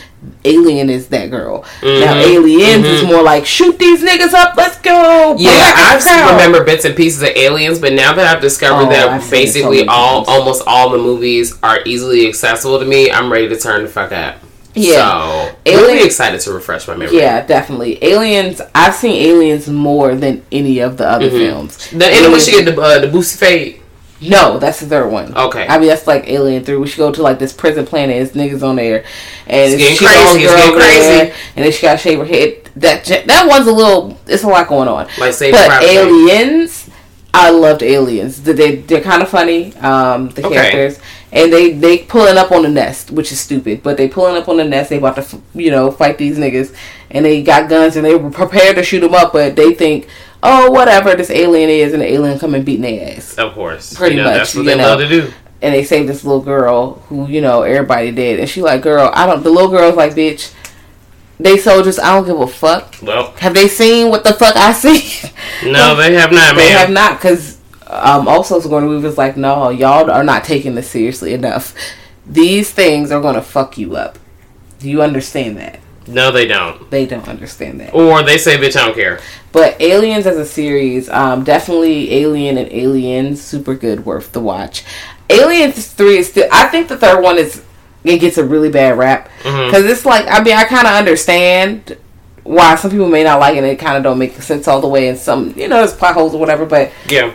S1: Alien is that girl. Now
S2: Mhm.
S1: Aliens is more like shoot these niggas up, let's go.
S2: Yeah, I remember bits and pieces of aliens, but now that I've discovered
S1: Oh,
S2: that
S1: I've so
S2: basically all
S1: times.
S2: almost all the movies are easily accessible to me, I'm ready to turn the fuck up.
S1: Yeah.
S2: So
S1: Alien-
S2: really excited to refresh my memory.
S1: Yeah, definitely. Aliens. I've seen Aliens more than any of the other films.
S2: The end we should get the uh, the Boosie fade.
S1: No, that's the third one.
S2: Okay.
S1: I mean, that's like Alien Three. We should go to like this prison planet. It's niggas on there, and
S2: It's getting
S1: she
S2: crazy, it's getting crazy.
S1: there, and then she got to shave her head. That that one's a little. It's a lot going on.
S2: Like say,
S1: but
S2: Private Ryan.
S1: I loved Aliens. They they- they're kind of funny. Um, the
S2: Okay.
S1: characters. And they they pulling up on the nest, which is stupid. But they pulling up on the nest. They about to you know fight these niggas, and they got guns and they were prepared to shoot them up. But they think, oh whatever, this alien is, and the alien come and beating their ass
S2: Of course.
S1: Pretty
S2: You know,
S1: much,
S2: That's what they
S1: know.
S2: love to do.
S1: and they saved this little girl who you know everybody did and she like girl i don't the little girl's like bitch they soldiers i don't give a fuck
S2: Well,
S1: have they seen what the fuck i see
S2: no, they have not,
S1: they
S2: man.
S1: have not because um also Sigourney Weaver's like no y'all are not taking this seriously enough These things are gonna fuck you up. Do you understand that?
S2: No, they don't.
S1: They don't understand that.
S2: Or they say, "Bitch, I don't care."
S1: But Aliens as a series, um, definitely Alien and Aliens, super good, worth the watch. Aliens three is still. I think the third one is it gets a really bad rap because it's like I mean I kind of understand why some people may not like it. and It kind of don't make sense all the way, and some you know there's plot holes or whatever. But
S2: Yeah.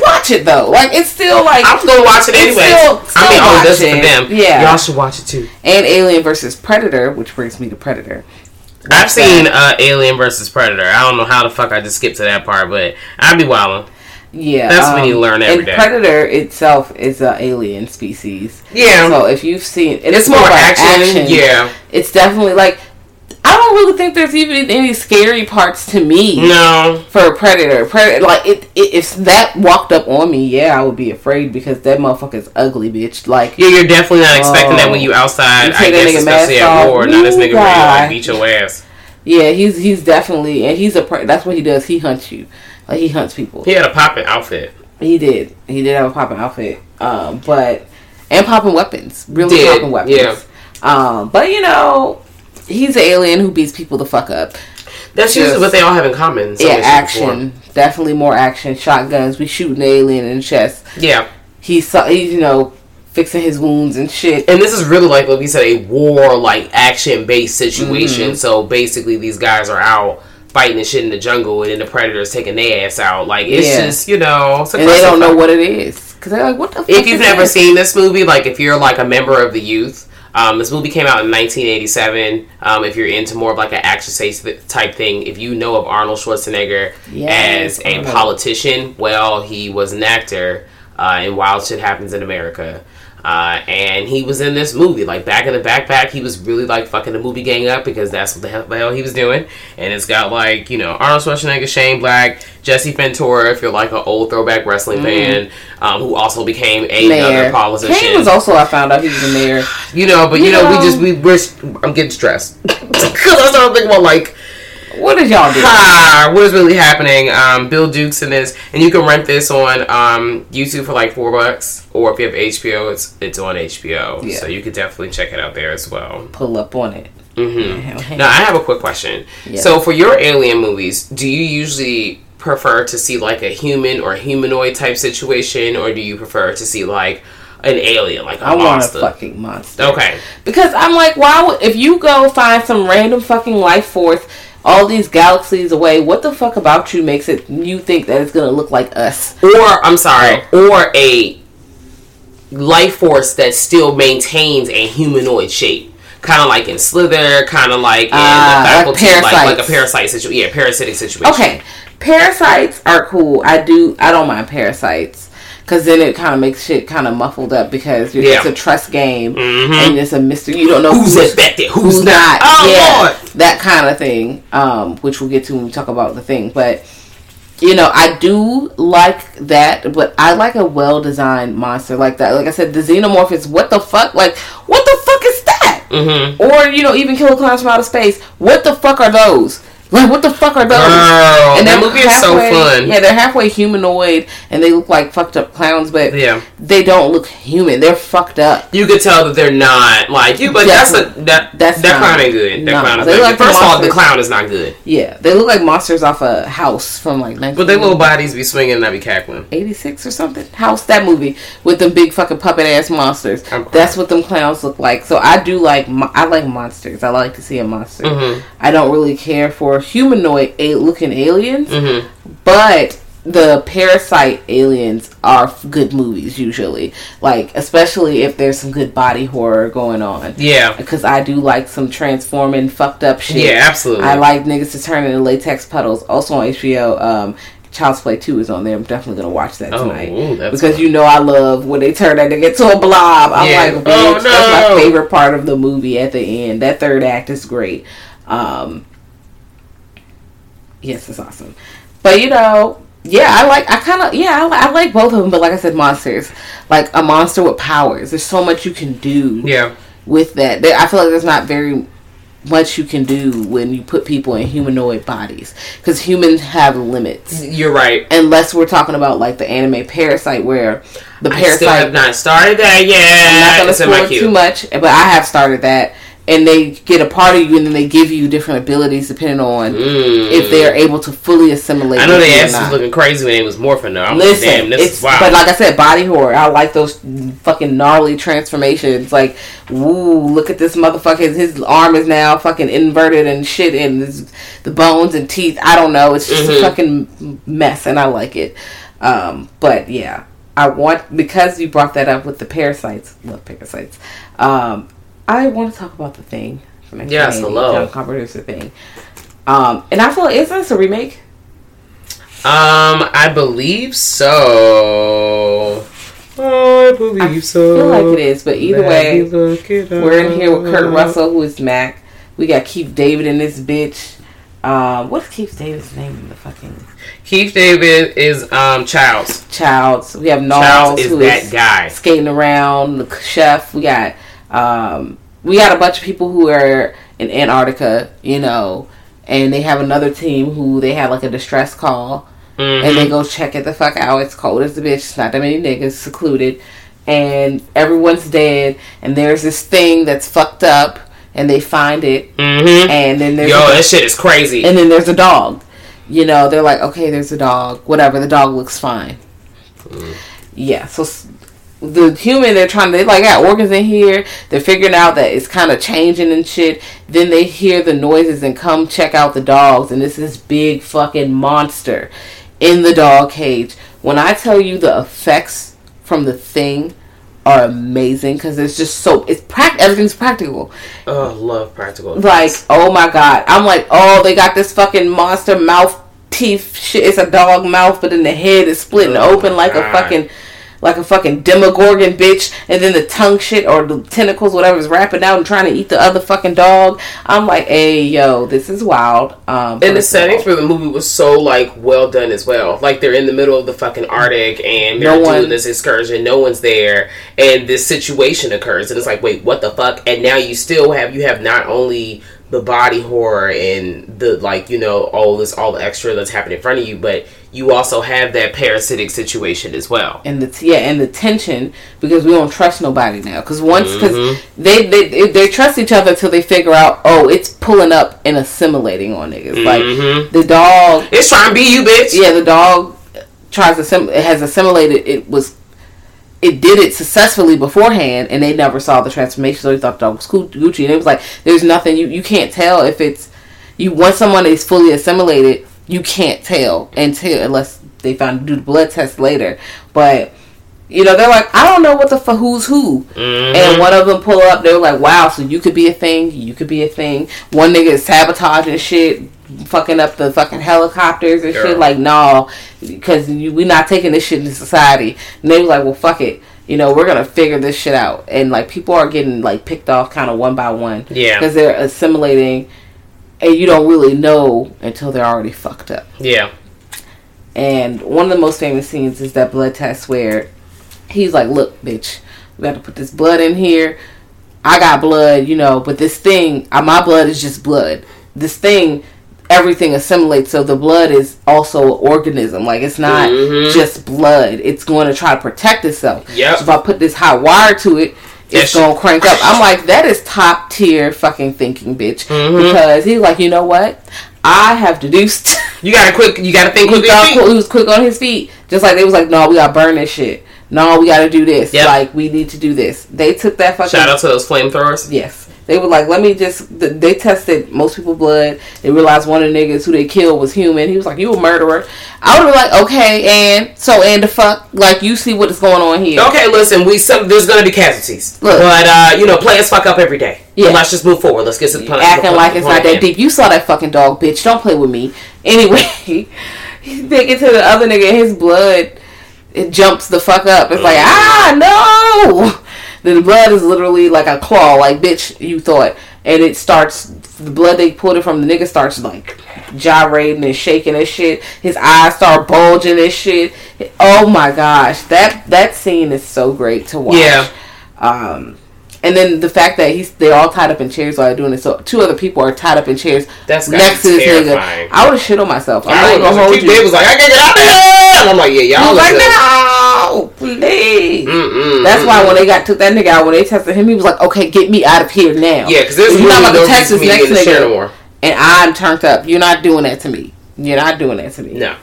S1: watch it though, like it's still like
S2: I'm gonna watch it anyway.
S1: still-
S2: I mean, oh, this is for them.
S1: Yeah.
S2: y'all should watch it too.
S1: and Alien versus Predator, which brings me to Predator.
S2: I've seen uh, Alien versus Predator. I don't know how the fuck I just skipped to that part, but I'd be wildin'.
S1: Yeah,
S2: That's when you um, learn every
S1: and
S2: day.
S1: Predator itself is an alien species.
S2: Yeah.
S1: So if you've seen, and
S2: It's more
S1: of an
S2: action, yeah.
S1: It's definitely like I don't really think there's even any scary parts to me
S2: No,
S1: for a Predator. Predator, like it, it, if that walked up on me, yeah, I would be afraid because that motherfucker's ugly, bitch. Like
S2: yeah, you're definitely not expecting that when um, you outside.
S1: You
S2: I guess
S1: nigga
S2: especially at war. Now this nigga ready to like beat your ass.
S1: yeah, he's he's definitely and he's a pre- that's what he does. He hunts you, like he hunts people.
S2: He had a popping outfit.
S1: He did. He did have a popping outfit. Um, but and popping weapons. Really popping weapons.
S2: yeah.
S1: Um, but you know, he's an alien who beats people the fuck up.
S2: That's usually
S1: Just-
S2: what they all have in common. some
S1: yeah, action. Definitely more action. Shotguns. We shooting the alien in the chest.
S2: Yeah,
S1: He's so- he's you know fixing his wounds and shit.
S2: and this is really like what we said, a war like action based situation.
S1: Mm-hmm.
S2: So basically, these guys are out fighting and shit in the jungle, and then the predators taking their ass out. Like it's
S1: Yeah.
S2: just you know, it's a
S1: and they don't know what it is because they're like, what the? fuck
S2: if you've never
S1: this?
S2: seen this movie, like if you're like a member of the youth, um, this movie came out in 1987. Um, if you're into more of like an action type thing, if you know of Arnold Schwarzenegger
S1: Yes,
S2: as a politician, well, he was an actor uh, in Wild Shit Happens in America. Uh, and he was in this movie, like back in the backpack. He was really like fucking the movie gang up because that's what the hell, the hell he was doing. And it's got like you know Arnold Schwarzenegger, Shane Black, Jesse Ventura. If you're like an old throwback wrestling fan, um, who also became another. Politician.
S1: Kane was also I found out he was the mayor.
S2: you know, but you,
S1: You
S2: know, we just we we're I'm getting stressed because I started thinking about like
S1: What did y'all do?
S2: what is really happening? Um, Bill Dukes in this, and you can rent this on um, YouTube for like four bucks, or if you have HBO, it's it's on HBO,
S1: Yeah.
S2: so you could definitely check it out there as well.
S1: Pull up on it.
S2: Mm-hmm. Now, I have a quick question.
S1: Yeah.
S2: So, for your alien movies, do you usually prefer to see like a human or humanoid type situation, or do you prefer to see like an alien, like a
S1: I want a
S2: monster?
S1: fucking monster.
S2: Okay.
S1: Because I'm like, why would if you go find some random fucking life force all these galaxies away, what the fuck about you makes it you think that it's gonna look like us?
S2: or I'm sorry, or a life force that still maintains a humanoid shape. Kind of like in Slither, kind of like in the ah,
S1: like
S2: faculty, like, like,
S1: parasites.
S2: a parasite situation. Yeah, parasitic situation.
S1: Okay, parasites are cool. I do. I don't mind parasites because then it kind of makes shit kind of muffled up because you're, it's a trust game and it's a mystery. You don't know
S2: Who's infected? Who's,
S1: who's
S2: not?
S1: not.
S2: Oh
S1: yeah,
S2: Lord!
S1: that kind of thing. Um, which we'll get to when we talk about the thing, but. You know, I do like that, but I like a well designed monster like that. Like I said, the xenomorph is what the fuck? Like, what the fuck is that?
S2: Mm-hmm.
S1: Or, you know, even killer clowns from outer space. What the fuck are those? Like, what the fuck are those?
S2: Girl, that
S1: they're
S2: movie is so fun.
S1: Yeah, they're halfway humanoid and they look like fucked up clowns, but
S2: Yeah.
S1: they don't look human. They're fucked up.
S2: You could tell that they're not like you, but that's a
S1: Definitely.
S2: that
S1: That's
S2: that
S1: not-
S2: clown ain't good. That
S1: no.
S2: clown is
S1: They like
S2: good.
S1: the
S2: First of all, the clown is not good.
S1: Yeah, they look like monsters off a house from like 1986
S2: But they little bodies be swinging and I be cackling.
S1: Eighty six or something. House that movie with the big fucking puppet ass monsters. That's what them clowns look like. So I do like I like monsters. I like to see a monster.
S2: Mhm.
S1: I don't really care for humanoid a- looking aliens.
S2: Mm-hmm.
S1: But the parasite aliens are good movies usually. Like especially if there's some good body horror going on.
S2: Yeah.
S1: Because I do like some transforming fucked up shit.
S2: Yeah, absolutely.
S1: I like niggas to turn into latex puddles. Also on HBO, um, Child's Play 2 is on there. I'm definitely gonna watch that
S2: Oh,
S1: tonight.
S2: ooh, that's
S1: because you know I love when they turn that nigga to a blob. I'm
S2: Yeah.
S1: like, bitch,
S2: Oh,
S1: that's my favorite part of the movie at the end. That third act is great. Um, yes, it's awesome. But you know, yeah, I like. I kind of yeah, I, I like both of them. But like I said, monsters, like a monster with powers. There's so much you can do
S2: Yeah.
S1: with that. I feel like there's not very much you can do when you put people in humanoid bodies because humans have limits
S2: You're right.
S1: unless we're talking about like the anime Parasyte where the
S2: I still have
S1: Parasyte
S2: not started that yet.
S1: I'm not
S2: in my
S1: spoil too much but i have started that and they get a part of you and then they give you different abilities depending on if they're able to fully assimilate
S2: Mm. I know they
S1: you or
S2: was looking crazy when they was morphing though. I'm
S1: Listen,
S2: like, damn, this is wild.
S1: but like I said, body horror. I like those fucking gnarly transformations. Like, woo, look at this motherfucker. His arm is now fucking inverted and shit, and his, the bones and teeth. I don't know. It's just
S2: Mm-hmm.
S1: a fucking mess, and I like it. Um, but yeah, I want because you brought that up with the parasites. Love parasites. Um, I want to talk about the thing. From
S2: Yes, hello.
S1: John Carpenter's the thing. Um, and I feel isn't this a remake?
S2: Um, I believe so. I believe
S1: I
S2: so.
S1: feel like it is, but either way,
S2: me look it
S1: We're in here with Kurt. Russell, who is Mac. We got Keith David in this bitch. Um, what's Keith David's name in the fucking
S2: Keith David is um Childs.
S1: Childs? We have
S2: Childs
S1: Nauls,
S2: is
S1: who
S2: that
S1: is
S2: guy.
S1: skating around. The chef. We got um, we got a bunch of people who are in Antarctica, you know, and they have another team who they have like a distress call, and
S2: Mm-hmm.
S1: they go check it the fuck out. It's cold as a bitch. It's not that many niggas secluded, and everyone's dead. And there's this thing that's fucked up, and they find it,
S2: Mm-hmm.
S1: and then there's
S2: Yo, that shit is crazy.
S1: and then there's a dog. You know, they're like, okay, there's a dog. Whatever, the dog looks fine. Yeah, so the human, they're trying to, they like got organs in here. They're figuring out that it's kind of changing and shit. Then they hear the noises and come check out the dogs, and it's this is big fucking monster in the dog cage. When I tell you the effects from the thing are amazing because it's just so it's practical everything's practical
S2: oh, love practical.
S1: like oh my god i'm like oh they got this fucking monster mouth teeth shit it's a dog mouth but then the head is splitting
S2: Oh
S1: open like a fucking like a fucking demogorgon bitch and then the tongue shit or the tentacles whatever is wrapping out and trying to eat the other fucking dog i'm like hey yo this is wild um
S2: And the
S1: first of
S2: setting for the movie was so like well done as well. Like they're in the middle of the fucking Arctic and they're
S1: one-
S2: doing this excursion. No one's there, and this situation occurs, and it's like, wait, what the fuck? And now you still have you have not only the body horror and the like, you know, all this all the extra that's happening in front of you, but you also have that parasitic situation as well.
S1: and the t- yeah and the tension because we don't trust nobody now because once because
S2: Mm-hmm.
S1: they, they they trust each other until they figure out oh it's pulling up and assimilating on niggas
S2: Mm-hmm.
S1: like the dog
S2: It's trying to be you, bitch.
S1: yeah the dog tries to assim- it has assimilated it was it did it successfully beforehand and they never saw the transformation so they thought the dog was Gucci and it was like there's nothing you you can't tell if it's you once someone is fully assimilated you can't tell until unless they found do the blood test later. But you know they're like I don't know what the fuck who's who. Mm-hmm. And one of them pull up they're like wow so you could be a thing you could be a thing. One nigga is sabotaging shit fucking up the fucking helicopters and shit. Like no because we're not taking this shit into society. And they was like well fuck it. You know we're gonna figure this shit out. And like people are getting like picked off kind of one by one.
S2: Yeah.
S1: because they're assimilating and you don't really know until they're already fucked up
S2: Yeah.
S1: and one of the most famous scenes is that blood test where he's like, "Look, bitch, we got to put this blood in here. I got blood, you know, but this thing, uh, my blood is just blood. This thing, everything assimilates. So the blood is also an organism. Like it's not just blood. It's going to try to protect itself.
S2: Yep.
S1: So if I put this hot wire to it." It's gonna crank up. I'm like, that is top tier fucking thinking, bitch.
S2: Mm-hmm.
S1: Because he's like, you know what? I have deduced
S2: You gotta quick. You gotta think
S1: he,
S2: quick.
S1: thought
S2: quick.
S1: he was quick on his feet. Just like they was like, no, we gotta burn this shit. No, we gotta do this.
S2: Yep.
S1: Like we need to do this. They took that fucking.
S2: Shout out to those flamethrowers.
S1: Yes, they were like, let me just. They tested most people's blood. They realized one of the niggas who they killed was human. He was like, you a murderer. I would have like, okay, and so and the fuck, like you see what is going on here.
S2: Okay, listen, we some there's gonna be casualties,
S1: Look.
S2: but uh, you know, players fuck up every day.
S1: Yeah.
S2: Yeah, let's just move forward. Let's get to the point.
S1: acting like it's not that deep. You saw that fucking dog, bitch. Don't play with me. Anyway, they get to the other nigga, his blood, it jumps the fuck up. It's like, ah, no! Then the blood is literally like a claw, like, bitch, you thought. And it starts, the blood they pulled it from the nigga starts like gyrating and shaking and shit. His eyes start bulging and shit. Oh my gosh, that that scene is so great to watch.
S2: Yeah.
S1: Um, And then the fact that he's they're all tied up in chairs while they're doing it. So two other people are tied up in chairs
S2: That's
S1: next to this
S2: terrifying.
S1: nigga. I would have shit on myself. I'm
S2: I
S1: not gonna
S2: like,
S1: hold you.
S2: David was like, I can't get out of here. And I'm like, yeah, y'all
S1: was like,
S2: like,
S1: no, please.
S2: Mm-mm,
S1: That's why when they got took that nigga out, when they tested him, he was like, "Okay, get me out of here now."
S2: Yeah, because there's
S1: You're not about to
S2: no
S1: test this
S2: for me to
S1: next
S2: be in the chair no
S1: nigga, and I'm turned up. You're not doing that to me. You're not doing that to me.
S2: No.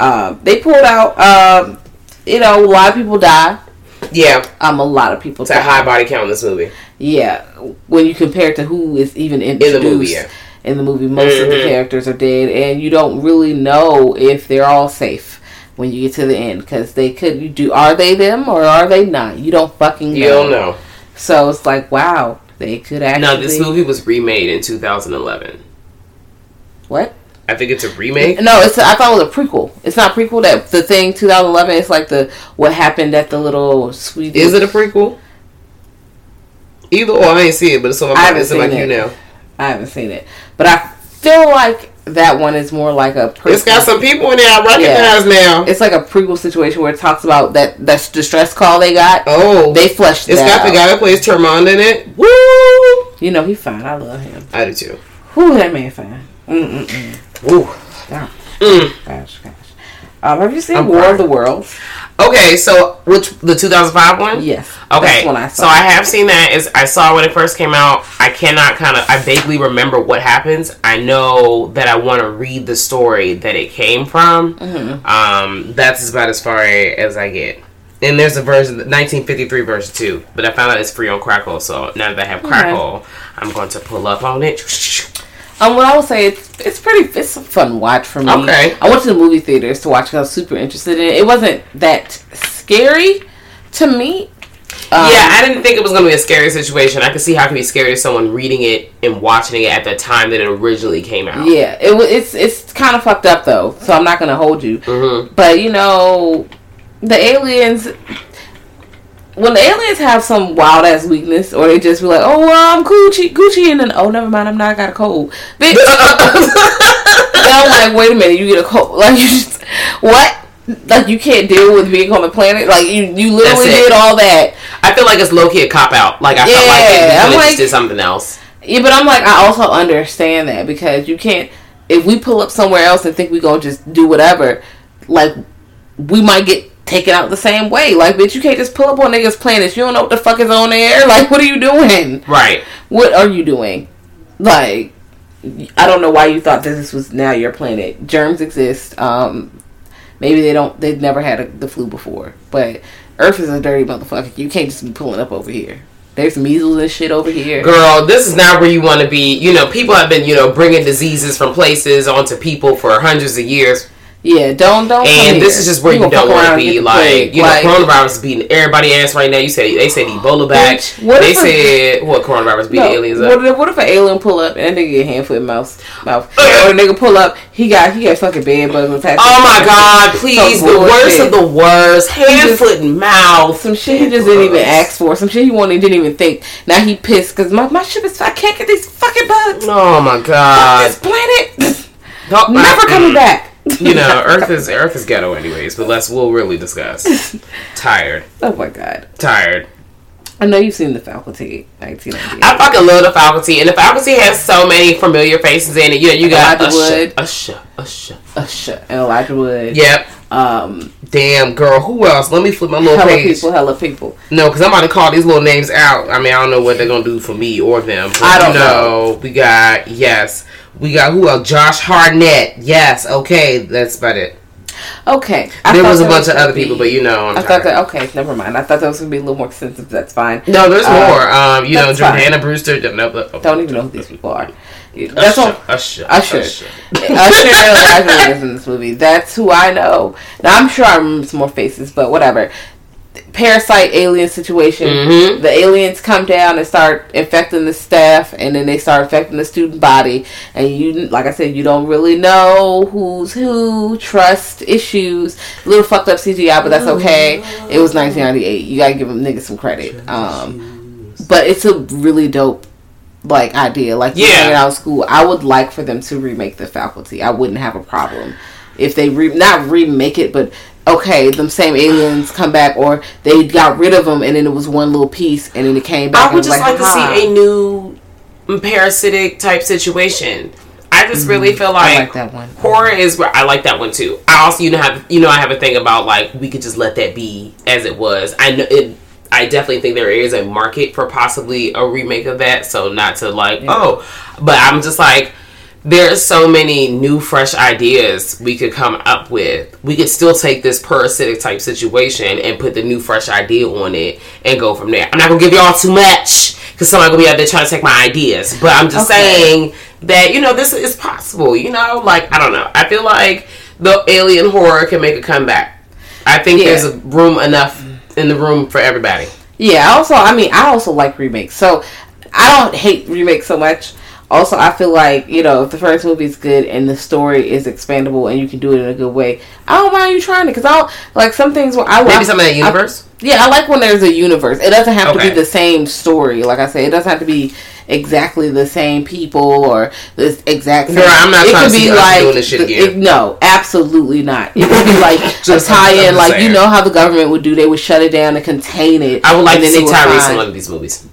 S1: Um, they pulled out. Um, you know, a lot of people die.
S2: Yeah,
S1: Um, a lot of people
S2: it's a high body count in this movie.
S1: Yeah, when you compare it to who is even introduced
S2: the movie, yeah.
S1: in the movie, most of the
S2: Mhm.
S1: characters are dead, and you don't really know if they're all safe when you get to the end because they could you do are they them or are they not? You don't fucking know.
S2: You don't know.
S1: So it's like wow, they could actually.
S2: No, this movie was remade in 2011.
S1: What?
S2: I think it's a remake.
S1: No, it's. I thought it was a prequel. It's not prequel. That the thing 2011. It's like the what happened at the little sweet.
S2: Is it a prequel? Either or, I ain't see it, but it's on my
S1: I
S2: mind. It's in my
S1: seen
S2: queue
S1: it.
S2: now.
S1: I haven't seen it, but I feel like that one is more like a. Prequel.
S2: It's got some people in there I recognize now.
S1: It's like a prequel situation where it talks about that that distress call they got.
S2: Oh,
S1: They fleshed
S2: it's
S1: that
S2: got the
S1: out.
S2: guy that plays Tormund in it. Woo!
S1: You know he fine. I love him.
S2: I do too.
S1: Who that man fine. Mm mm mm.
S2: Woo.
S1: Damn.
S2: Mm.
S1: Gosh, gosh. Um, have you seen
S2: I'm
S1: War
S2: crying.
S1: of the Worlds?
S2: Okay, so which the 2005 one?
S1: Yes.
S2: Okay,
S1: I
S2: so I have seen that. Is I saw when it first came out. I cannot kind of. I vaguely remember what happens. I know that I want to read the story that it came from.
S1: Mm-hmm.
S2: Um, that's about as far as I get. And there's a version, 1953 version too. But I found out it's free on Crackle. So now that I have Crackle, I'm going to pull up on it.
S1: Um, what I would say it's it's pretty it's a fun watch for me.
S2: Okay.
S1: I went to the movie theaters to watch. 'cause I was super interested in it. It wasn't that scary to me. Um,
S2: yeah, I didn't think it was going to be a scary situation. I could see how it could be scary to someone reading it and watching it at the time that it originally came out.
S1: Yeah, it was. It's it's kind of fucked up though, so I'm not gonna hold you.
S2: Mhm.
S1: But you know, the aliens. When the aliens have some wild ass weakness, or they just be like, "Oh, well, I'm Gucci, Gucci," and then, "Oh, never mind, I'm not. I got a cold." Bitch. I'm like, "Wait a minute, you get a cold? Like you just what? Like you can't deal with being on the planet? Like you you literally did all that."
S2: I feel like it's low key a cop out. Like I felt like
S1: Yeah,
S2: they
S1: I'm like-
S2: did something else.
S1: Yeah, but I'm like, I also understand that because you can't. If we pull up somewhere else and think we gonna just do whatever, like we might get taken out the same way. Like, bitch, you can't just pull up on niggas' planets. You don't know what the fuck is on there. Like, what are you doing?
S2: Right.
S1: What are you doing? Like, I don't know why you thought that this was now your planet. Germs exist. Um, maybe they don't. They've never had a, the flu before, but Earth is a dirty motherfucker. You can't just be pulling up over here. There's measles and shit over here.
S2: Girl, this is not where you want to be. You know, people have been, you know, bringing diseases from places onto people for hundreds of years.
S1: Yeah, don't don't.
S2: And this
S1: here.
S2: is just where you,
S1: gonna
S2: don't
S1: fuck
S2: want to
S1: and
S2: be. Like, you know,
S1: Like,
S2: coronavirus is beating everybody ass right now. You said they said Ebola back.
S1: What
S2: they
S1: if a-
S2: said what coronavirus beating
S1: no,
S2: aliens
S1: what,
S2: up.
S1: if, what if an alien pull up and that nigga get hand foot mouth mouth, or a nigga pull up he got he got fucking bed bugs attached.
S2: Oh my god, please, the worst of the worst. Hand,
S1: just-
S2: foot, and mouth.
S1: Some shit he just didn't even ask for. Some shit he wanted didn't even think. Now he pissed because my, my ship is I can't get these fucking bugs.
S2: Oh my
S1: Fuck
S2: god.
S1: this planet.
S2: Don't-
S1: Never coming
S2: Mm.
S1: back.
S2: You know, Earth is Earth is ghetto anyways, but let's we'll really discuss. Tired.
S1: Oh my god.
S2: Tired.
S1: I know you've seen the faculty 1998.
S2: I fucking love the faculty, and the faculty has so many familiar faces in it. You know, you got
S1: Elijah
S2: Usher,
S1: Wood.
S2: Usher, Usher.
S1: Usher and Elijah Wood.
S2: Yep.
S1: Um,
S2: Damn, girl. Who else? Let me flip my little
S1: hella
S2: page.
S1: people, hella people.
S2: No, because I'm about to call these little names out. I mean, I don't know what they're gonna do for me or them.
S1: I don't
S2: you know. We got yes. We got who else? Josh Hartnett. Yes. Okay, that's about it.
S1: Okay. I
S2: there was a bunch of other people, but you know, I'm
S1: I thought that okay, never mind. I thought that was gonna be a little more extensive. That's fine.
S2: No, there's
S1: Uh,
S2: more. Um, you know,
S1: fine.
S2: Brewster. No, no, no.
S1: Don't even know who these people are. That's all.
S2: Usher, Usher,
S1: Usher. Usher Elijah Wood is in this movie. That's who I know. Now I'm sure I remember some more faces, but whatever. Parasite alien situation.
S2: Mhm.
S1: The aliens come down and start infecting the staff, and then they start infecting the student body. And you, like I said, you don't really know who's who. Trust issues. A little fucked up CGI, but that's okay. It was 1998. You gotta give them niggas some credit. Um, but it's a really dope like idea. Like you
S2: Yeah.
S1: hanging out in school. I would like for them to remake the faculty. I wouldn't have a problem if they re- not remake it, but okay, them same aliens come back, or they got rid of them and then it was one little piece and then it came back.
S2: I would just like,
S1: "Ha."
S2: to see a new parasitic type situation. I just really feel like,
S1: Mm-hmm. like that one.
S2: horror is where I like that one too. I also you know have you know I have a thing about like we could just let that be as it was. I know it. I definitely think there is a market for possibly a remake of that. So not to like oh, but I'm just like there's so many new fresh ideas we could come up with. We could still take this parasitic type situation and put the new fresh idea on it and go from there. I'm not gonna give y'all too much because somebody gonna be out there trying to take my ideas. But I'm just
S1: Okay.
S2: saying that you know this is possible. You know, like I don't know. I feel like the alien horror can make a comeback. I think
S1: Yeah.
S2: there's a room enough in the room for everybody.
S1: Yeah, also, I mean, I also like remakes. So I don't hate remakes so much. Also, I feel like you know if the first movie is good and the story is expandable and you can do it in a good way, I don't mind you trying it because I don't like some things where I want
S2: Maybe
S1: I-
S2: some of that universe.
S1: yeah, I like when there's a universe. It doesn't have to be the same story. Like I said, it doesn't have to be exactly the same people or this exact same.
S2: Girl, I'm not
S1: it
S2: trying
S1: could be like
S2: doing this shit again.
S1: it- no, absolutely not. It could be like
S2: Just-
S1: tie in, like
S2: saying.
S1: you know how the government would do. They would shut it down and contain it.
S2: I would like to see Tyrese in one of these movies.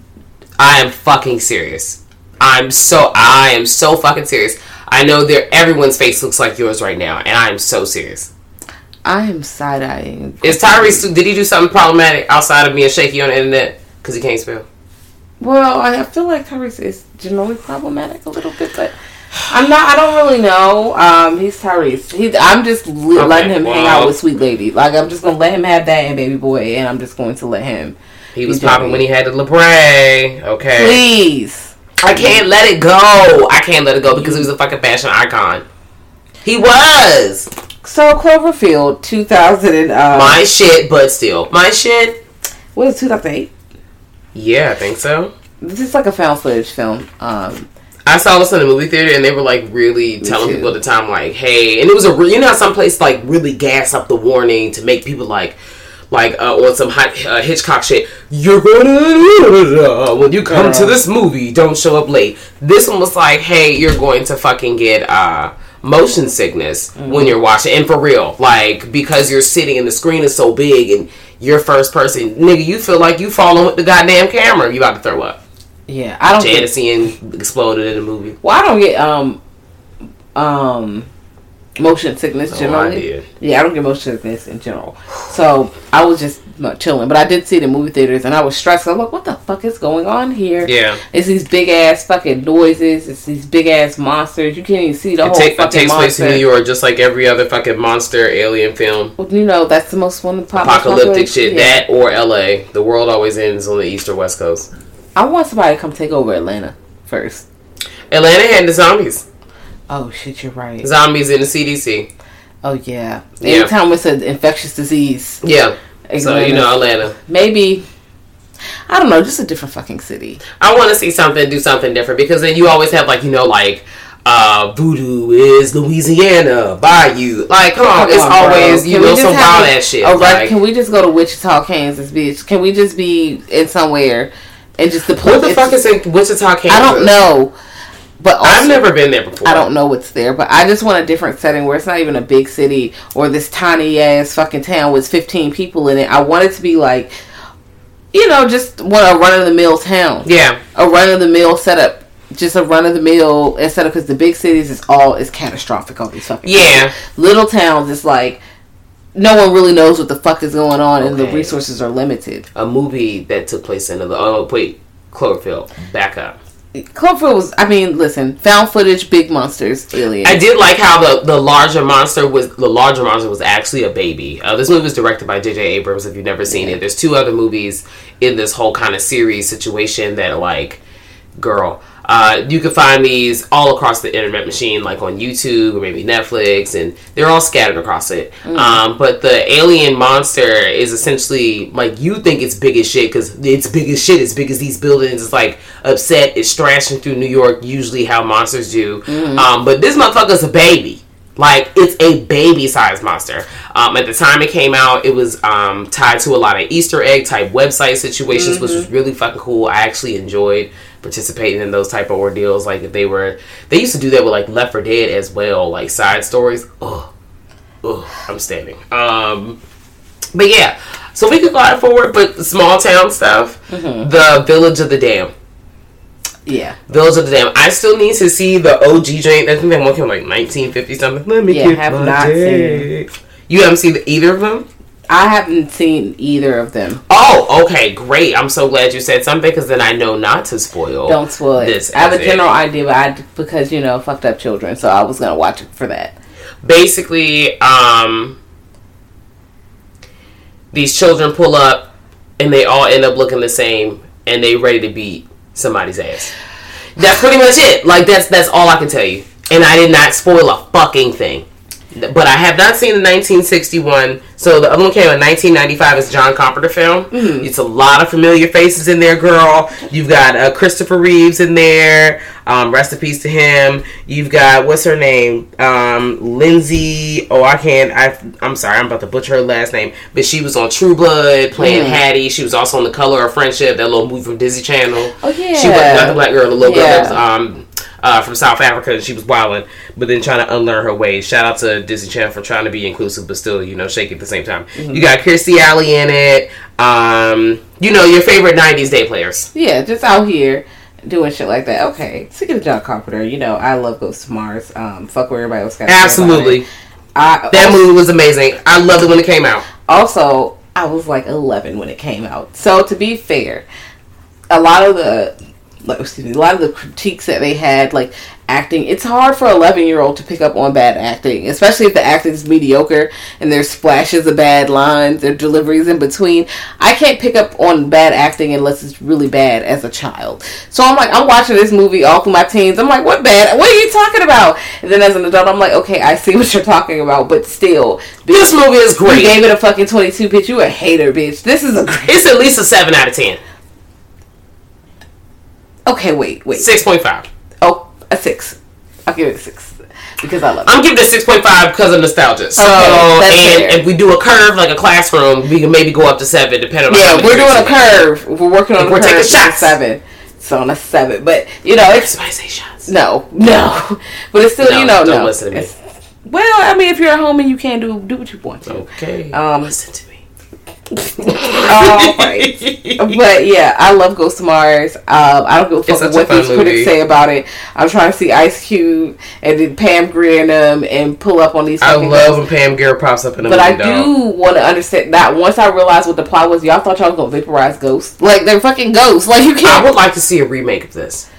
S2: I am fucking serious. I'm so I am so fucking serious. I know there everyone's face looks like yours right now, and I am so serious.
S1: I am side eyeing.
S2: Is Tyrese? Did he do something problematic outside of being shaky on the internet because he can't spell?
S1: Well, I feel like Tyrese is generally problematic a little bit, but I'm not. I don't really know. Um, he's Tyrese. He, I'm just li-
S2: Okay,
S1: letting him hang out with Sweet Lady. Like I'm just gonna let him have that and Baby Boy, and I'm just going to let him.
S2: He was popping when he had the Lebre. Okay,
S1: Please.
S2: I can't let it go. I can't let it go because he was a fucking fashion icon. He was
S1: So Cloverfield, 2000 and uh,
S2: my shit, but still my shit.
S1: what is 2008?
S2: Yeah, I think so.
S1: This is like a found footage film. Um,
S2: I saw this in the movie theater, and they were like really telling
S1: too.
S2: people at the time, like, "Hey," and it was a re- you know how some place like really gas up the warning to make people like. Like uh, on some hot, uh, Hitchcock shit, you're gonna when you come to this movie, don't show up late. This one was like, hey, you're going to fucking get uh, motion sickness when you're watching, and for real, like because you're sitting and the screen is so big and you're first person, nigga, you feel like you falling with the goddamn camera. You about to throw up.
S1: yeah, I don't. Get,
S2: Janis Ian exploded in the movie.
S1: well, I don't get um, um, motion sickness
S2: Oh, I
S1: generally.
S2: did.
S1: Yeah, I don't get motion sickness in general. So I was just uh, chilling, but I did see the movie theaters, and I was stressed. I'm like, what the fuck is going on here?
S2: Yeah.
S1: It's these big ass fucking noises. It's these big ass monsters. You can't even see the
S2: It,
S1: whole
S2: take, it
S1: fucking
S2: takes place in. New York, just like every other fucking monster alien film.
S1: Well, you know, that's the most one of the pop-
S2: Apocalyptic shit.
S1: Yeah.
S2: That or L.A. The world always ends on the east or west coast.
S1: I want somebody to come take over Atlanta first.
S2: Atlanta had the zombies.
S1: Oh shit, you're right.
S2: Zombies in the CDC.
S1: Oh yeah.
S2: Yeah.
S1: Anytime it's an infectious disease,
S2: Yeah. So you know Atlanta.
S1: maybe I don't know, just a different fucking city.
S2: I want to see something, do something different because then you always have like you know like uh voodoo is Louisiana Bayou. Like come on,
S1: Come
S2: it's
S1: on,
S2: always you know some wild ass shit.
S1: rec-
S2: like,
S1: can we just go to Wichita, Kansas, bitch? Can we just be in somewhere and just the
S2: what the fuck is in Wichita, Kansas?
S1: I don't know, but also,
S2: I've never been there before.
S1: I don't know what's there, but I just want a different setting where it's not even a big city or this tiny ass fucking town with 15 people in it. I want it to be like, you know, just want a run of the mill town.
S2: Yeah.
S1: A run of the mill setup. Just a run of the mill instead of because the big cities is all is catastrophic. All these fucking
S2: Yeah.
S1: little towns. It's like no one really knows what the fuck is going on, and the resources are limited.
S2: A movie that took place in the oh wait Cloverfield. Back up.
S1: Cloverfield was. I mean, listen, found footage, big monsters, aliens.
S2: I did like how the, the larger monster was the larger monster was actually a baby. Uh, this movie was directed by J.J. Abrams. If you've never seen it, there's two other movies in this whole kind of series situation that like, girl. Uh, you can find these all across the internet machine, like on YouTube or maybe Netflix, and they're all scattered across it. Um, but the alien monster is essentially like you think it's big as shit because it's big as shit. It's big as these buildings. It's like upset. It's thrashing through New York. Usually, how monsters do. Um, but this motherfucker's a baby. Like it's a baby sized monster. Um, at the time it came out, it was um, tied to a lot of Easter egg type website situations, which was really fucking cool. I actually enjoyed participating in those type of ordeals. Like if they were, they used to do that with like Left for Dead as well, like side stories. Ugh. ugh, I'm standing. Um, but yeah, so we could go forward, but small town stuff.
S1: Mm-hmm.
S2: The Village of the Damned.
S1: Yeah.
S2: Village of the Damned. I still need to see the OG joint. I think that one came like 1950 something. Let me
S1: Yeah,
S2: get
S1: have not
S2: day. You haven't seen either of them?
S1: I haven't seen either of them.
S2: Oh, okay, great. I'm so glad you said something because then I know not to spoil.
S1: Don't spoil it.
S2: This
S1: I have a
S2: it.
S1: general idea, but I because you know fucked up children, so I was gonna watch it for that.
S2: basically um these children pull up and they all end up looking the same and they ready to beat somebody's ass that's pretty much it like that's that's all i can tell you and i did not spoil a fucking thing but I have not seen the 1961. So the other one came in 1995. It's John Carpenter film. It's a lot of familiar faces in there, girl. You've got uh, Christopher Reeves in there. Um, rest in peace to him. You've got what's her name, um, Lindsay. Oh, I can't. I I'm sorry. I'm about to butcher her last name, but she was on True Blood playing Hattie. She was also on The Color of Friendship, that little movie from Disney Channel.
S1: Oh, yeah.
S2: She was not the black girl, the little girl that was um uh, from South Africa. and She was wilding, but then trying to unlearn her ways. Shout out to Disney Channel for trying to be inclusive, but still, you know, shaky at the same time.
S1: Mm-hmm.
S2: You got Kirstie Alley in it. Um, you know, your favorite '90s day players.
S1: Yeah, just out here doing shit like that. Okay, speaking of John Carpenter, you know I love Ghost of Mars. Um, fuck what everybody else got. to
S2: Absolutely.
S1: I
S2: that
S1: also,
S2: movie was amazing. I loved it when it came out.
S1: also I was like 11 when it came out. So to be fair, a lot of the like, excuse me, a lot of the critiques that they had, like acting, it's hard for an 11 year old to pick up on bad acting, especially if the acting is mediocre and there's splashes of bad lines, there deliveries in between. I can't pick up on bad acting unless it's really bad as a child. So I'm like, I'm watching this movie all through my teens. I'm like, what bad? What are you talking about? And then as an adult, I'm like, okay, I see what you're talking about, but still,
S2: This movie is great.
S1: you gave it a fucking 22, bitch. You a hater, bitch. This is a great.
S2: It's at least a seven out of ten.
S1: Okay, wait, wait.
S2: Six point five.
S1: Oh, a six. I'll give it a six because I love it.
S2: I'm giving it six point five because of nostalgia. So,
S1: that's
S2: and
S1: fair.
S2: if we do a curve like a classroom, we can maybe go up to seven, depending on. how
S1: Yeah, we're doing a curve. We're working on a
S2: We're
S1: curve.
S2: taking shots.
S1: Seven. So on a seven, but you know it's
S2: say shots.
S1: no, no. But it's still
S2: No,
S1: you know
S2: don't
S1: no.
S2: listen to me.
S1: It's- well, I mean, if you're at home and you can't do do what you want to.
S2: Okay.
S1: Um,
S2: listen to me.
S1: All right. But yeah, I love Ghost of Mars. Um, I don't give a fuck what these critics say about it. I'm trying to see Ice Cube and then Pam Grier and them and pull up on these.
S2: I love when Pam Grier pops up in a
S1: But I
S2: movie. dog.
S1: do want to understand that once I realized what the plot was, y'all thought y'all was gonna vaporize ghosts. Like they're fucking ghosts. Like you can't.
S2: I would like to see a remake of this.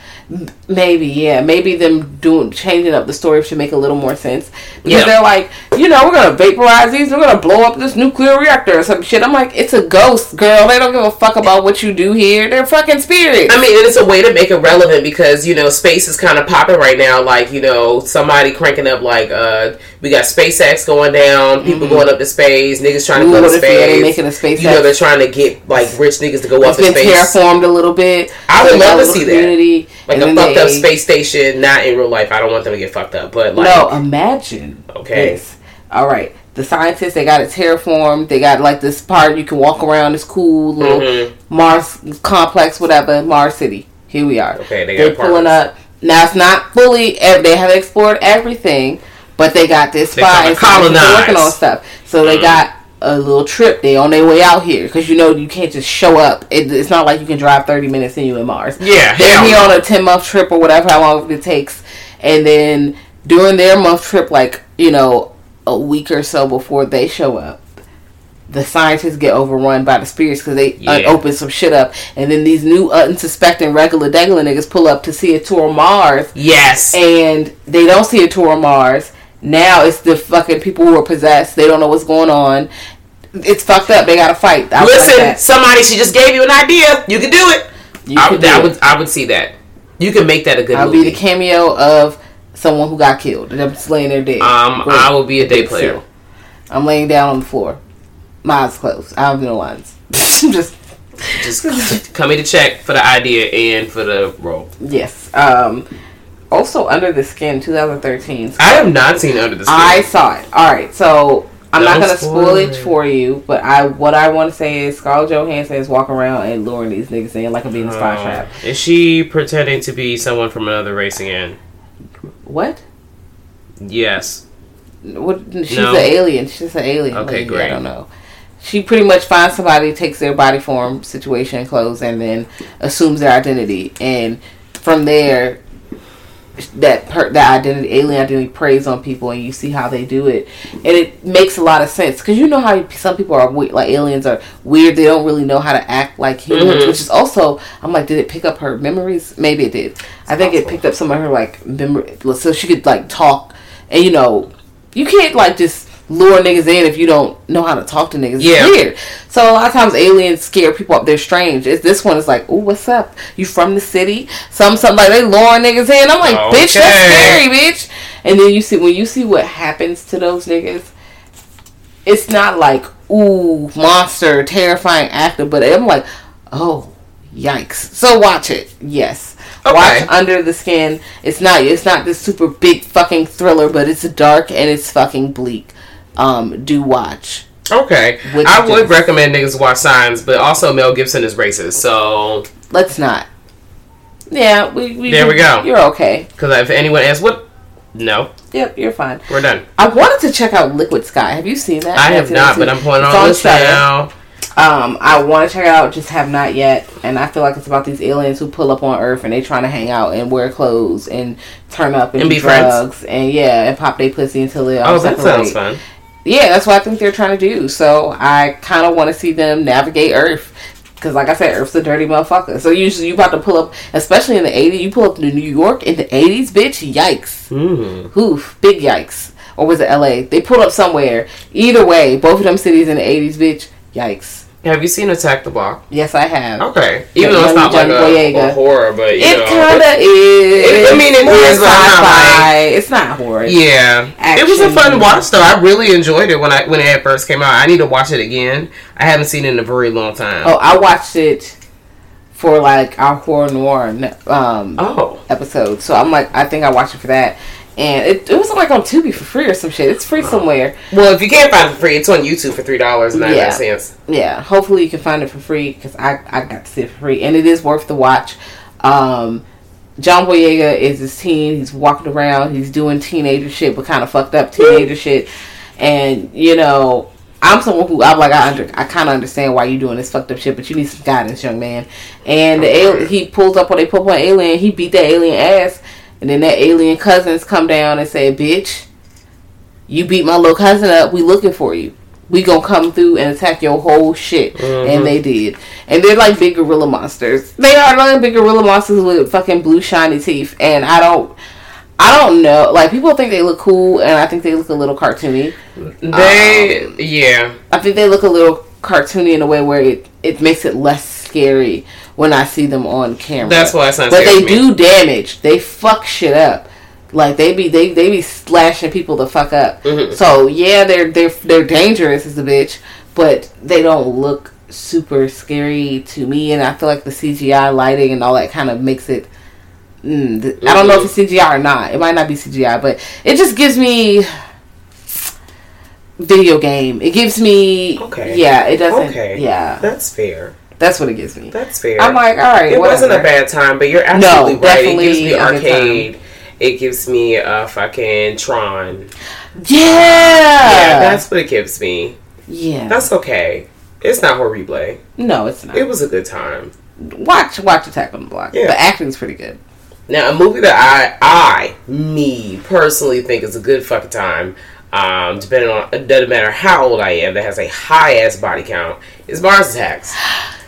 S1: Maybe yeah. Maybe them doing changing up the story should make a little more sense because
S2: Yeah.
S1: they're like, you know, we're gonna vaporize these. We're gonna blow up this nuclear reactor or some shit. I'm like, it's a ghost, girl. They don't give a fuck about what you do here. They're fucking spirits.
S2: I mean, it's a way to make it relevant because you know space is kind of popping right now. Like you know, somebody cranking up like uh, we got SpaceX going down, people going up to space, niggas trying to
S1: Mm-hmm. Ooh,
S2: go to
S1: what if they
S2: space.
S1: making a SpaceX?
S2: You know, they're trying to get like rich niggas to go up
S1: it's been
S2: space.
S1: terraformed a little bit.
S2: I would love to see that. Like
S1: and
S2: a fucked up space station, not in real life. I don't want them to get fucked up, but like
S1: no, imagine.
S2: Okay.
S1: All right. The scientists they got it terraformed. They got like this part you can walk around. This cool little
S2: Mhm.
S1: Mars complex, whatever. Mars City. Here we are.
S2: Okay, they
S1: They're
S2: got
S1: pulling up. Now it's not fully. They haven't explored everything, but they got this spot. and are working on stuff. So they
S2: Mhm.
S1: got a little trip. They on their way out here because you know you can't just show up. It, it's not like you can drive thirty minutes and you in Mars.
S2: Yeah,
S1: they're here on a ten month trip or whatever how long it takes, and then during their month trip, like you know, a week or so before they show up, the scientists get overrun by the spirits because they uh,
S2: Yeah.
S1: open some shit up, and then these new unsuspecting regular degular niggas pull up to see a tour of Mars,
S2: yes,
S1: and they don't see a tour of Mars. Now it's the fucking people who are possessed. They don't know what's going on. It's fucked up. They gotta fight. I like
S2: listen, somebody she just gave you an idea. You can do it.
S1: You
S2: I, would- I would, I would see that. You can make that a good
S1: I'll
S2: movie.
S1: be the cameo of someone who got killed. And I'm just laying there dead.
S2: um,
S1: Great.
S2: I will be a day player.
S1: seal. I'm laying down on the floor. My eyes closed. I have no lines. just
S2: Just coming to check for the idea and for the role.
S1: yes. Um. Also, Under the Skin, 2013.
S2: I have not seen Under the Skin.
S1: I saw it. All right, so I'm not
S2: Don't
S1: gonna spoil it
S2: it.
S1: for you, but I what I want to say is Scarlett Johansson is walking around and luring these niggas in like I'm being a spy
S2: Uh,
S1: trap.
S2: is she pretending to be someone from another race again?
S1: What?
S2: Yes.
S1: What? She's
S2: No.
S1: an alien. She's an alien.
S2: Okay,
S1: lady.
S2: great.
S1: I don't know. She pretty much finds somebody, takes their body form, situation, clothes, and then assumes their identity, and from there, that per- that identity, alien identity, preys on people, and you see how they do it, and it makes a lot of sense because you know how some people are we- like aliens are weird. They don't really know how to act like humans,
S2: Mhm.
S1: which is also I'm like, did it pick up her memories? Maybe it did. I think it picked up some of her like memory, so she could like talk, and you know, you can't like just lure niggas in if you don't know how to talk to niggas. It's
S2: Yeah.
S1: weird. So a lot of times aliens scare people up. They're strange. It's, this one is like, oh, what's up? You from the city? Some something like they luring niggas in. I'm like, bitch, that's scary, bitch. And then you see when you see what happens to those niggas, it's not like ooh monster, terrifying actor, but I'm like, oh, yikes. So watch it. Yes.
S2: Okay.
S1: Watch Under the Skin. It's not it's not this super big fucking thriller, but it's dark and it's fucking bleak. Um, do watch.
S2: Okay. I would
S1: Jets.
S2: recommend niggas watch Signs, but also Mel Gibson is racist. So,
S1: Let's not. Yeah, we, we
S2: There we go.
S1: You're okay.
S2: because if anyone asks, what? No,
S1: Yep, you're fine.
S2: we're done.
S1: I wanted to check out Liquid Sky. Have you seen that?
S2: I have not, but. I'm putting
S1: It's
S2: on this
S1: Shudder.
S2: now.
S1: Um, I want to check it out, just have not yet. And I feel like it's about these aliens who pull up on Earth and they trying to hang out and wear clothes and turn up and,
S2: And
S1: do
S2: be friends.
S1: drugs and yeah, and pop their pussy until they all
S2: Oh, that sounds fun.
S1: Yeah, that's what I think they're trying to do. So I kind of want to see them navigate Earth. Because, like I said, Earth's a dirty motherfucker. So usually you about to pull up, especially in the 80s, you pull up to New York in the 80s, bitch, yikes.
S2: Mm.
S1: Oof, big yikes. Or was it LA? They pulled up somewhere. Either way, both of them cities in the 80s, bitch, yikes.
S2: Have you seen Attack the Block?
S1: Yes, I have.
S2: Okay. Even though it's not like a, a horror, but you
S1: It
S2: know.
S1: kind of is.
S2: I mean, it
S1: More
S2: is,
S1: sci-fi. It's not horror.
S2: Yeah, it was a fun watch though. I really enjoyed it when I when it first came out. I need to watch it again. I haven't seen it in a very long time.
S1: Oh, I watched it for like our horror noir um,
S2: Oh.
S1: episode. So I'm like, I think I watched it for that. And it, it was like on Tubi for free or some shit. It's free somewhere.
S2: Well, if you can't find it for free, it's on YouTube for three dollars and ninety
S1: Yeah.
S2: nine cents.
S1: Yeah, hopefully you can find it for free because I, I got to see it for free. And it is worth the watch. Um, John Boyega is his teen. He's walking around. He's doing teenager shit, but kind of fucked up teenager shit. And, you know, I'm someone who I'm like I under I kind of understand why you're doing this fucked up shit, but you need some guidance, young man. And the al- he pulls up on a pull up on an alien. He beat that alien ass, and then that alien cousins come down and say, "Bitch, you beat my little cousin up. We looking for you. We gonna come through and attack your whole shit." And they did. And they're like big gorilla monsters. They are like big gorilla monsters with fucking blue shiny teeth. And I don't. I don't know. Like people think they look cool, and I think they look a little cartoony.
S2: They,
S1: Um,
S2: yeah,
S1: I think they look a little cartoony in a way where it, it makes it less scary when I see them on camera.
S2: That's why it's not
S1: But
S2: scary
S1: they
S2: to me.
S1: do damage. They fuck shit up. Like they be they they be slashing people the fuck up.
S2: Mhm.
S1: So yeah, they're they're they're dangerous as a bitch, but they don't look super scary to me. And I feel like the CGI lighting and all that kind of makes it. Mm, th- I don't know if it's CGI or not. It might not be CGI, but it just gives me video game. It gives me
S2: Okay.
S1: Yeah, it doesn't.
S2: Okay.
S1: Yeah,
S2: that's fair.
S1: That's what it gives me.
S2: That's fair.
S1: I'm like, all right,
S2: it wasn't a bad time, but you're absolutely right. It gives me arcade. It gives me a fucking Tron.
S1: Yeah,
S2: Yeah, that's what it gives me.
S1: yeah.
S2: That's okay. It's not horrible.
S1: no, it's not.
S2: It was a good time.
S1: watch watch Attack on the Block.
S2: Yeah.
S1: The acting's pretty good.
S2: Now, a movie that I, I, me personally think is a good fucking time, um, depending on it doesn't matter how old I am, that has a high ass body count, is Mars Attacks.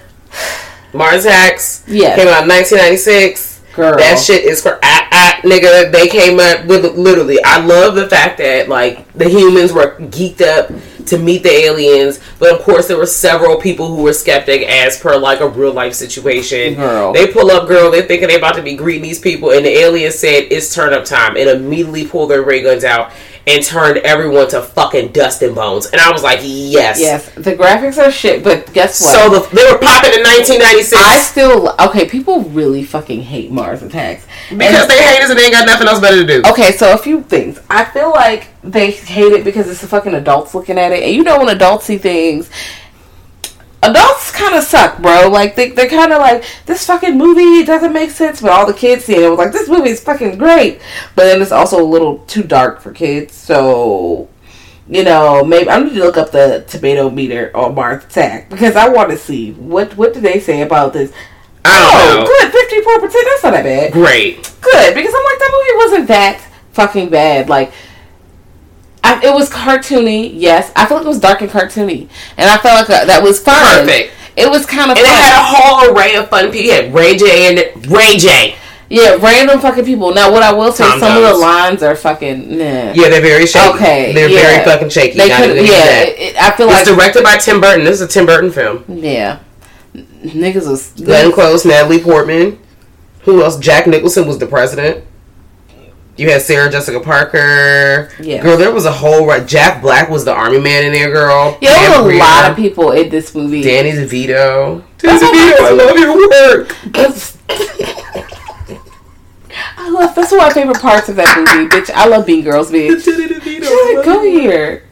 S2: Mars
S1: Yes.
S2: came out in 1996.
S1: Girl.
S2: That shit is for ah, ah, nigga. They came up with literally. I love the fact that like the humans were geeked up to meet the aliens, but of course there were several people who were skeptic as per like a real life situation.
S1: Girl.
S2: They pull up, girl. They thinking they about to be greeting these people, and the aliens said it's turn up time, and immediately pull their ray guns out and turned everyone to fucking dust and bones. And I was like, yes,
S1: Yes, the graphics are shit, but guess what?
S2: So the, they were popping in 1996
S1: I still okay. People really fucking hate Mars Attacks
S2: because
S1: And-
S2: they hate us and they ain't got nothing else better to do.
S1: Okay, so a few things. I feel like they hate it because it's the fucking adults looking at it, and you know when adults see things, adults kind of suck, bro. Like they they're kind of like this fucking movie doesn't make sense, but all the kids see it, it was like this movie is fucking great, but then it's also a little too dark for kids. So you know, maybe I need to look up the tomato meter on Mars Attack because I want to see what what do they say about this. Oh,
S2: know.
S1: good, fifty four percent. That's not that bad.
S2: Great.
S1: Good because I'm like that movie wasn't that fucking bad. Like. I, it was cartoony, yes. I feel like it was dark and cartoony, and I felt like uh, that was fun.
S2: Perfect.
S1: It was kind of
S2: And it had a whole array of fun people. You had Ray J and Ray J.
S1: yeah, random fucking people. Now, what I will say,
S2: Tom
S1: some of the lines are fucking. Nah.
S2: Yeah, they're very shaky.
S1: Okay.
S2: They're
S1: yeah.
S2: very fucking shaky.
S1: They could, yeah. It, it- I feel
S2: It's
S1: like
S2: directed by Tim Burton. This is a Tim Burton film.
S1: yeah, niggas was
S2: Glenn Close, Natalie Portman. Who else? Jack Nicholson was the president. You had Sarah Jessica Parker.
S1: Yeah.
S2: Girl, there was a whole right. Jack Black was the army man in there, girl.
S1: Yeah, there was a lot of people in this movie.
S2: Danny DeVito.
S1: That's
S2: Danny DeVito, I love your work.
S1: I love. That's one of my favorite parts of that movie, bitch. I love Mean Girls, bitch.
S2: Danny DeVito.
S1: She's like,
S2: love
S1: go here.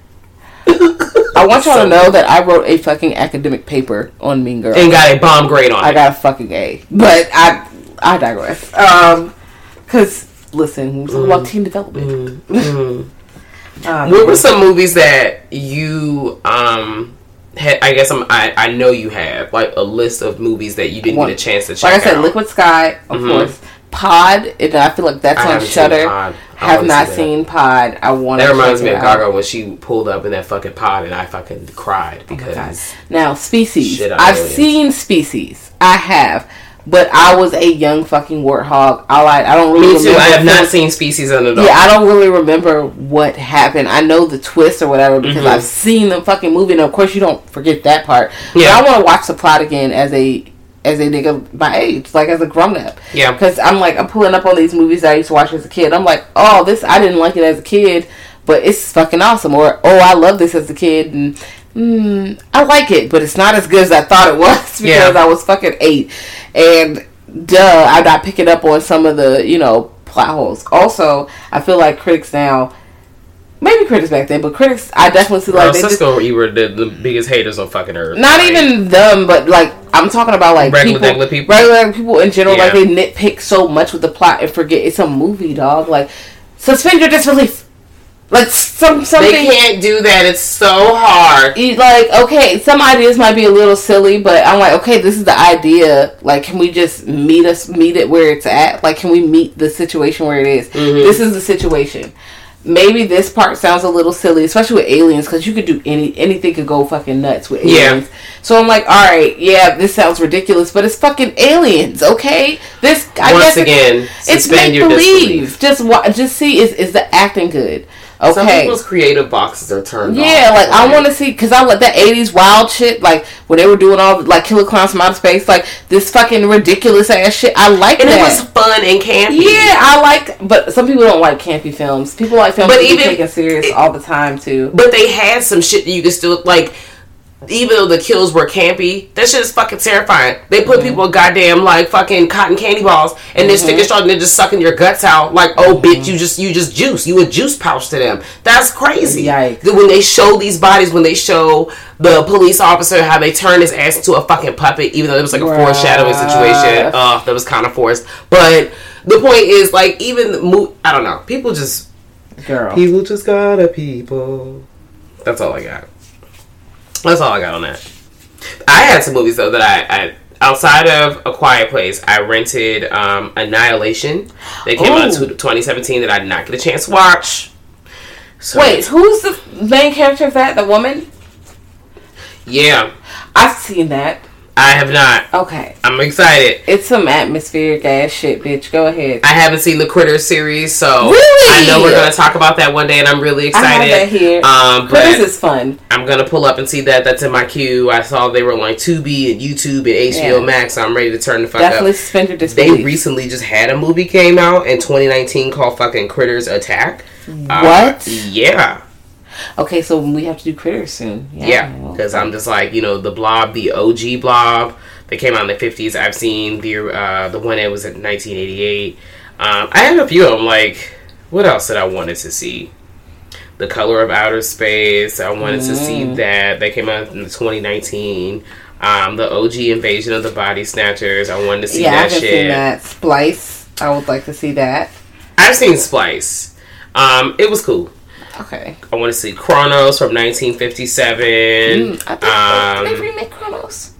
S1: I want y'all to know that I wrote a fucking academic paper on Mean Girls.
S2: And got a bomb grade on
S1: I
S2: it.
S1: I got a fucking A. But I I digress. Um, cause listen, we're talking about team development. Um,
S2: What were some movies that you um had? I guess I'm, I I know you have like a list of movies that you didn't
S1: One-
S2: get a chance to check
S1: like I said,
S2: out.
S1: Liquid Sky, of course. Pod, and I feel like that's
S2: I
S1: on
S2: Shudder. I
S1: Have not
S2: see
S1: seen Pod. I want.
S2: That reminds me of Gaga when she pulled up in that fucking pod and I fucking cried because
S1: Now, Species. I've seen Species. I have, but I was a young fucking warthog. I like. I don't really.
S2: me too. I have not seen Species under the
S1: Yeah, I don't really remember what happened. I know the twist or whatever because
S2: Mm-hmm.
S1: I've seen the fucking movie, and of course you don't forget that part.
S2: Yeah.
S1: But I want to watch the plot again as a as a nigga my age, like as a grown up.
S2: Yeah.
S1: Because I'm like I'm pulling up on these movies that I used to watch as a kid. I'm like, oh, this I didn't like it as a kid, but it's fucking awesome. Or oh, I love this as a kid, and mm, I like it, but it's not as good as I thought it was because
S2: Yeah.
S1: I was fucking eight, and duh, I'm not picking up on some of the you know plot holes. Also, I feel like critics now, maybe critics back then, but critics, I definitely see like
S2: Girl,
S1: they just,
S2: Cisco, you were the, the biggest haters on fucking earth.
S1: not even them, but like I'm talking about like
S2: Regular,
S1: people,
S2: regular people?
S1: regular people in general. Like they nitpick so much with the plot and forget it's a movie, dog. Like suspend your disbelief. Like some something.
S2: They can't do that. It's so hard.
S1: you- like okay some ideas might be a little silly but i'm like okay this is the idea like can we just meet us meet it where it's at like can we meet the situation where it is?
S2: Mm-hmm.
S1: this is the situation maybe this part sounds a little silly especially with aliens because you could do any anything could go fucking nuts with
S2: Yeah.
S1: aliens so i'm like all right yeah this sounds ridiculous but it's fucking aliens okay this i
S2: Once
S1: guess
S2: again,
S1: it's
S2: suspend
S1: make
S2: your
S1: believe
S2: disbelief.
S1: just just see is is the acting good
S2: Some
S1: okay
S2: people's creative boxes are turned off.
S1: yeah, like I want to see because I like that '80s wild shit, like when they were doing all like Killer Clowns from Outer Space, like this fucking ridiculous ass shit. I like
S2: And
S1: that.
S2: it was fun and campy.
S1: yeah, I like, but some people don't like campy films. People like films
S2: But
S1: that
S2: even-
S1: taken serious all the time too.
S2: But they had some shit that you could still like. Even though the kills were campy, that shit is fucking terrifying. They put people goddamn like fucking cotton candy balls and they're sticking straw and they're just sucking your guts out. Like, oh bitch, you just you just juice. You a juice pouch to them. That's crazy.
S1: Yikes.
S2: When they show these bodies, when they show the police officer how they turn his ass into a fucking puppet, even though it was like a foreshadowing situation. Uh, that was kind of forced. But the point is, like, even mo- I don't know. People just
S1: Girl,
S2: People just gotta people. That's all I got. That's all I got on that. I had some movies though that I, I outside of A Quiet Place, I rented um, Annihilation. They came out in 2017 that I did not get a chance to watch. So,
S1: wait, who's the main character of that? The woman?
S2: yeah,
S1: I've seen that.
S2: I have not.
S1: Okay,
S2: I'm excited.
S1: it's some atmospheric ass shit, bitch. Go ahead.
S2: I haven't seen the Critters series, so
S1: Really?
S2: I know we're gonna talk about that one day, and I'm really excited.
S1: I have that here.
S2: Um, but
S1: Critters is fun.
S2: I'm gonna pull up and see that. That's in my queue. I saw they were on like Tubi and YouTube and HBO
S1: Yeah.
S2: Max. So I'm ready to turn the fuck
S1: Definitely
S2: up.
S1: suspend your
S2: They recently just had a movie came out in 2019 called fucking Critters Attack. Uh,
S1: What?
S2: yeah,
S1: okay, so we have to do critters soon.
S2: yeah. Because I'm just like you know the Blob, the OG Blob. They came out in the 50s. I've seen the uh, the one that was in 1988. Um, I had a few of them. Like what else did I wanted to see? The Color of Outer Space. I wanted to see
S1: Mm.
S2: that. That came out in 2019. Um, the OG Invasion of the Body Snatchers. I wanted to see
S1: yeah, I
S2: that
S1: haven't
S2: shit.
S1: seen that. Splice. I would like to see that.
S2: I've seen Splice. Um, it was cool.
S1: Okay.
S2: I want to see Kronos from 1957.
S1: Mm, I think
S2: um,
S1: they remake Kronos.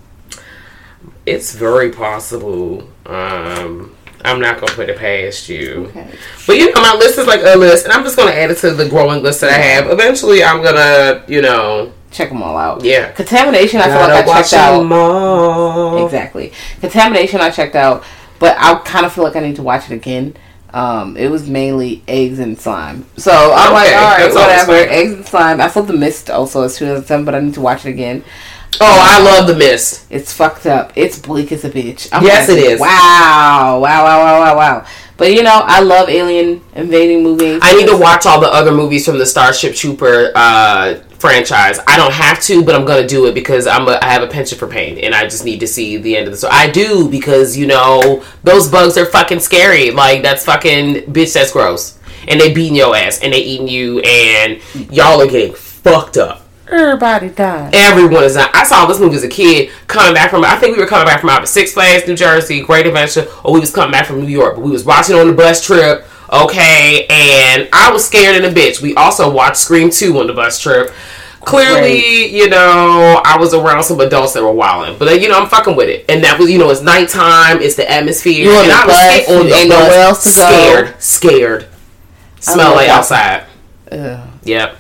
S2: it's very possible. Um, I'm not gonna put it past you.
S1: Okay.
S2: But you know, my list is like a list, and I'm just gonna add it to the growing list that I have. Eventually, I'm gonna, you know,
S1: Check them all out.
S2: yeah.
S1: Contamination. I feel
S2: Gotta
S1: like I
S2: watch
S1: checked out.
S2: all.
S1: Exactly. Contamination I checked out, but I kind of feel like I need to watch it again. Um, it was mainly eggs and slime. So I'm like, all right, whatever. Eggs and slime. I saw The Mist also as 2007, but I need to watch it again.
S2: Oh, I love the mist.
S1: It's fucked up. It's bleak as a bitch. I'm
S2: Yes,
S1: like,
S2: it is.
S1: Wow, wow, wow, wow, wow, wow. But you know, I love alien invading movies.
S2: I need to watch all the other movies from the Starship Trooper uh, franchise. I don't have to, but I'm gonna do it because I'm a, I have a penchant for pain, and I just need to see the end of the story. I do because you know those bugs are fucking scary. Like that's fucking bitch. That's gross. And they beating your ass, and they eating you, and y'all are getting fucked up.
S1: Everybody died.
S2: Everyone is not. I saw this movie as a kid coming back from. I think we were coming back from out of Six Flags, New Jersey, Great Adventure, or we was coming back from New York. But we was watching on the bus trip. Okay, and I was scared in a bitch. We also watched Scream Two on the bus trip. Clearly,
S1: Great.
S2: you know, I was around some adults that were wilding, but uh, you know, I'm fucking with it. And that was, you know, it's nighttime, it's the atmosphere,
S1: You on
S2: and
S1: the
S2: I was
S1: bus,
S2: scared on the
S1: ain't
S2: bus,
S1: nowhere else to go.
S2: scared, scared. Smell like outside.
S1: Ugh.
S2: Yep.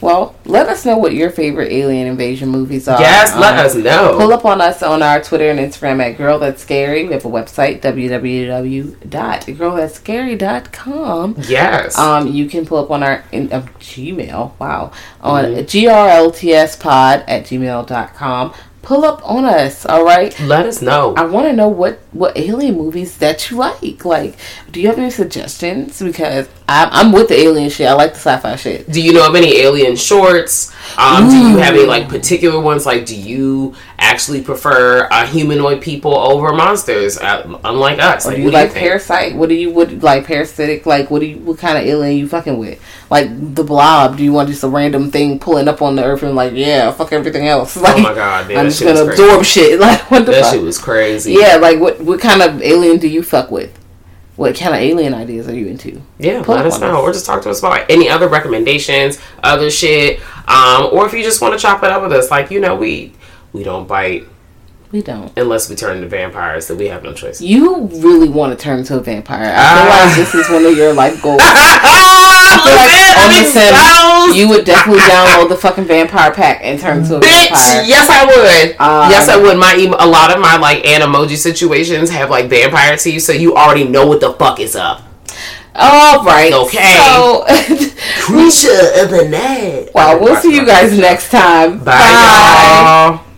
S1: Well, let us know what your favorite alien invasion movies are.
S2: Yes, let
S1: Um,
S2: us know.
S1: Pull up on us on our Twitter and Instagram at Girl That's Scary. We have a website, www.girlthat'scary.com.
S2: Yes.
S1: Um, you can pull up on our in, uh, Gmail. Wow. On grltspod at gmail.com. Pull up on us, all right?
S2: Let us know.
S1: I want to know what what alien movies that you like. Like, do you have any suggestions? Because I'm, I'm with the alien shit. I like the sci-fi shit.
S2: Do you know of any alien shorts? Um, do you have any like particular ones? Like, do you actually prefer uh, humanoid people over monsters? Uh, unlike us,
S1: Or
S2: like,
S1: do you
S2: what do
S1: like? Parasite? What do you would like parasitic? Like, what do you what kind of alien you fucking with? Like the Blob? Do you want just a random thing pulling up on the earth and like, yeah, fuck everything else? Like,
S2: Oh my God, yeah,
S1: I'm just gonna absorb shit. Like, what the
S2: That
S1: fuck?
S2: shit was crazy.
S1: yeah, like what what kind of alien do you fuck with? What kind of alien ideas are you into?
S2: Yeah,
S1: Pull
S2: let us know, or just talk to us about any other recommendations, other shit, um, or if you just want to chop it up with us. Like you know, we we don't bite
S1: We don't.
S2: unless we turn into vampires, so we have no choice.
S1: You really want to turn into a vampire. I feel like this is one of your life goals. I feel like on The Sims, you would definitely download the fucking vampire pack and turn into a
S2: Bitch,
S1: vampire.
S2: yes I would.
S1: Um,
S2: yes I would. My em- a lot of my like emoji situations have like vampire teeth, so you already know what the fuck is up.
S1: All right.
S2: Okay.
S1: So,
S2: Creature of the night.
S1: well, we'll see you guys next time.
S2: Bye, y'all.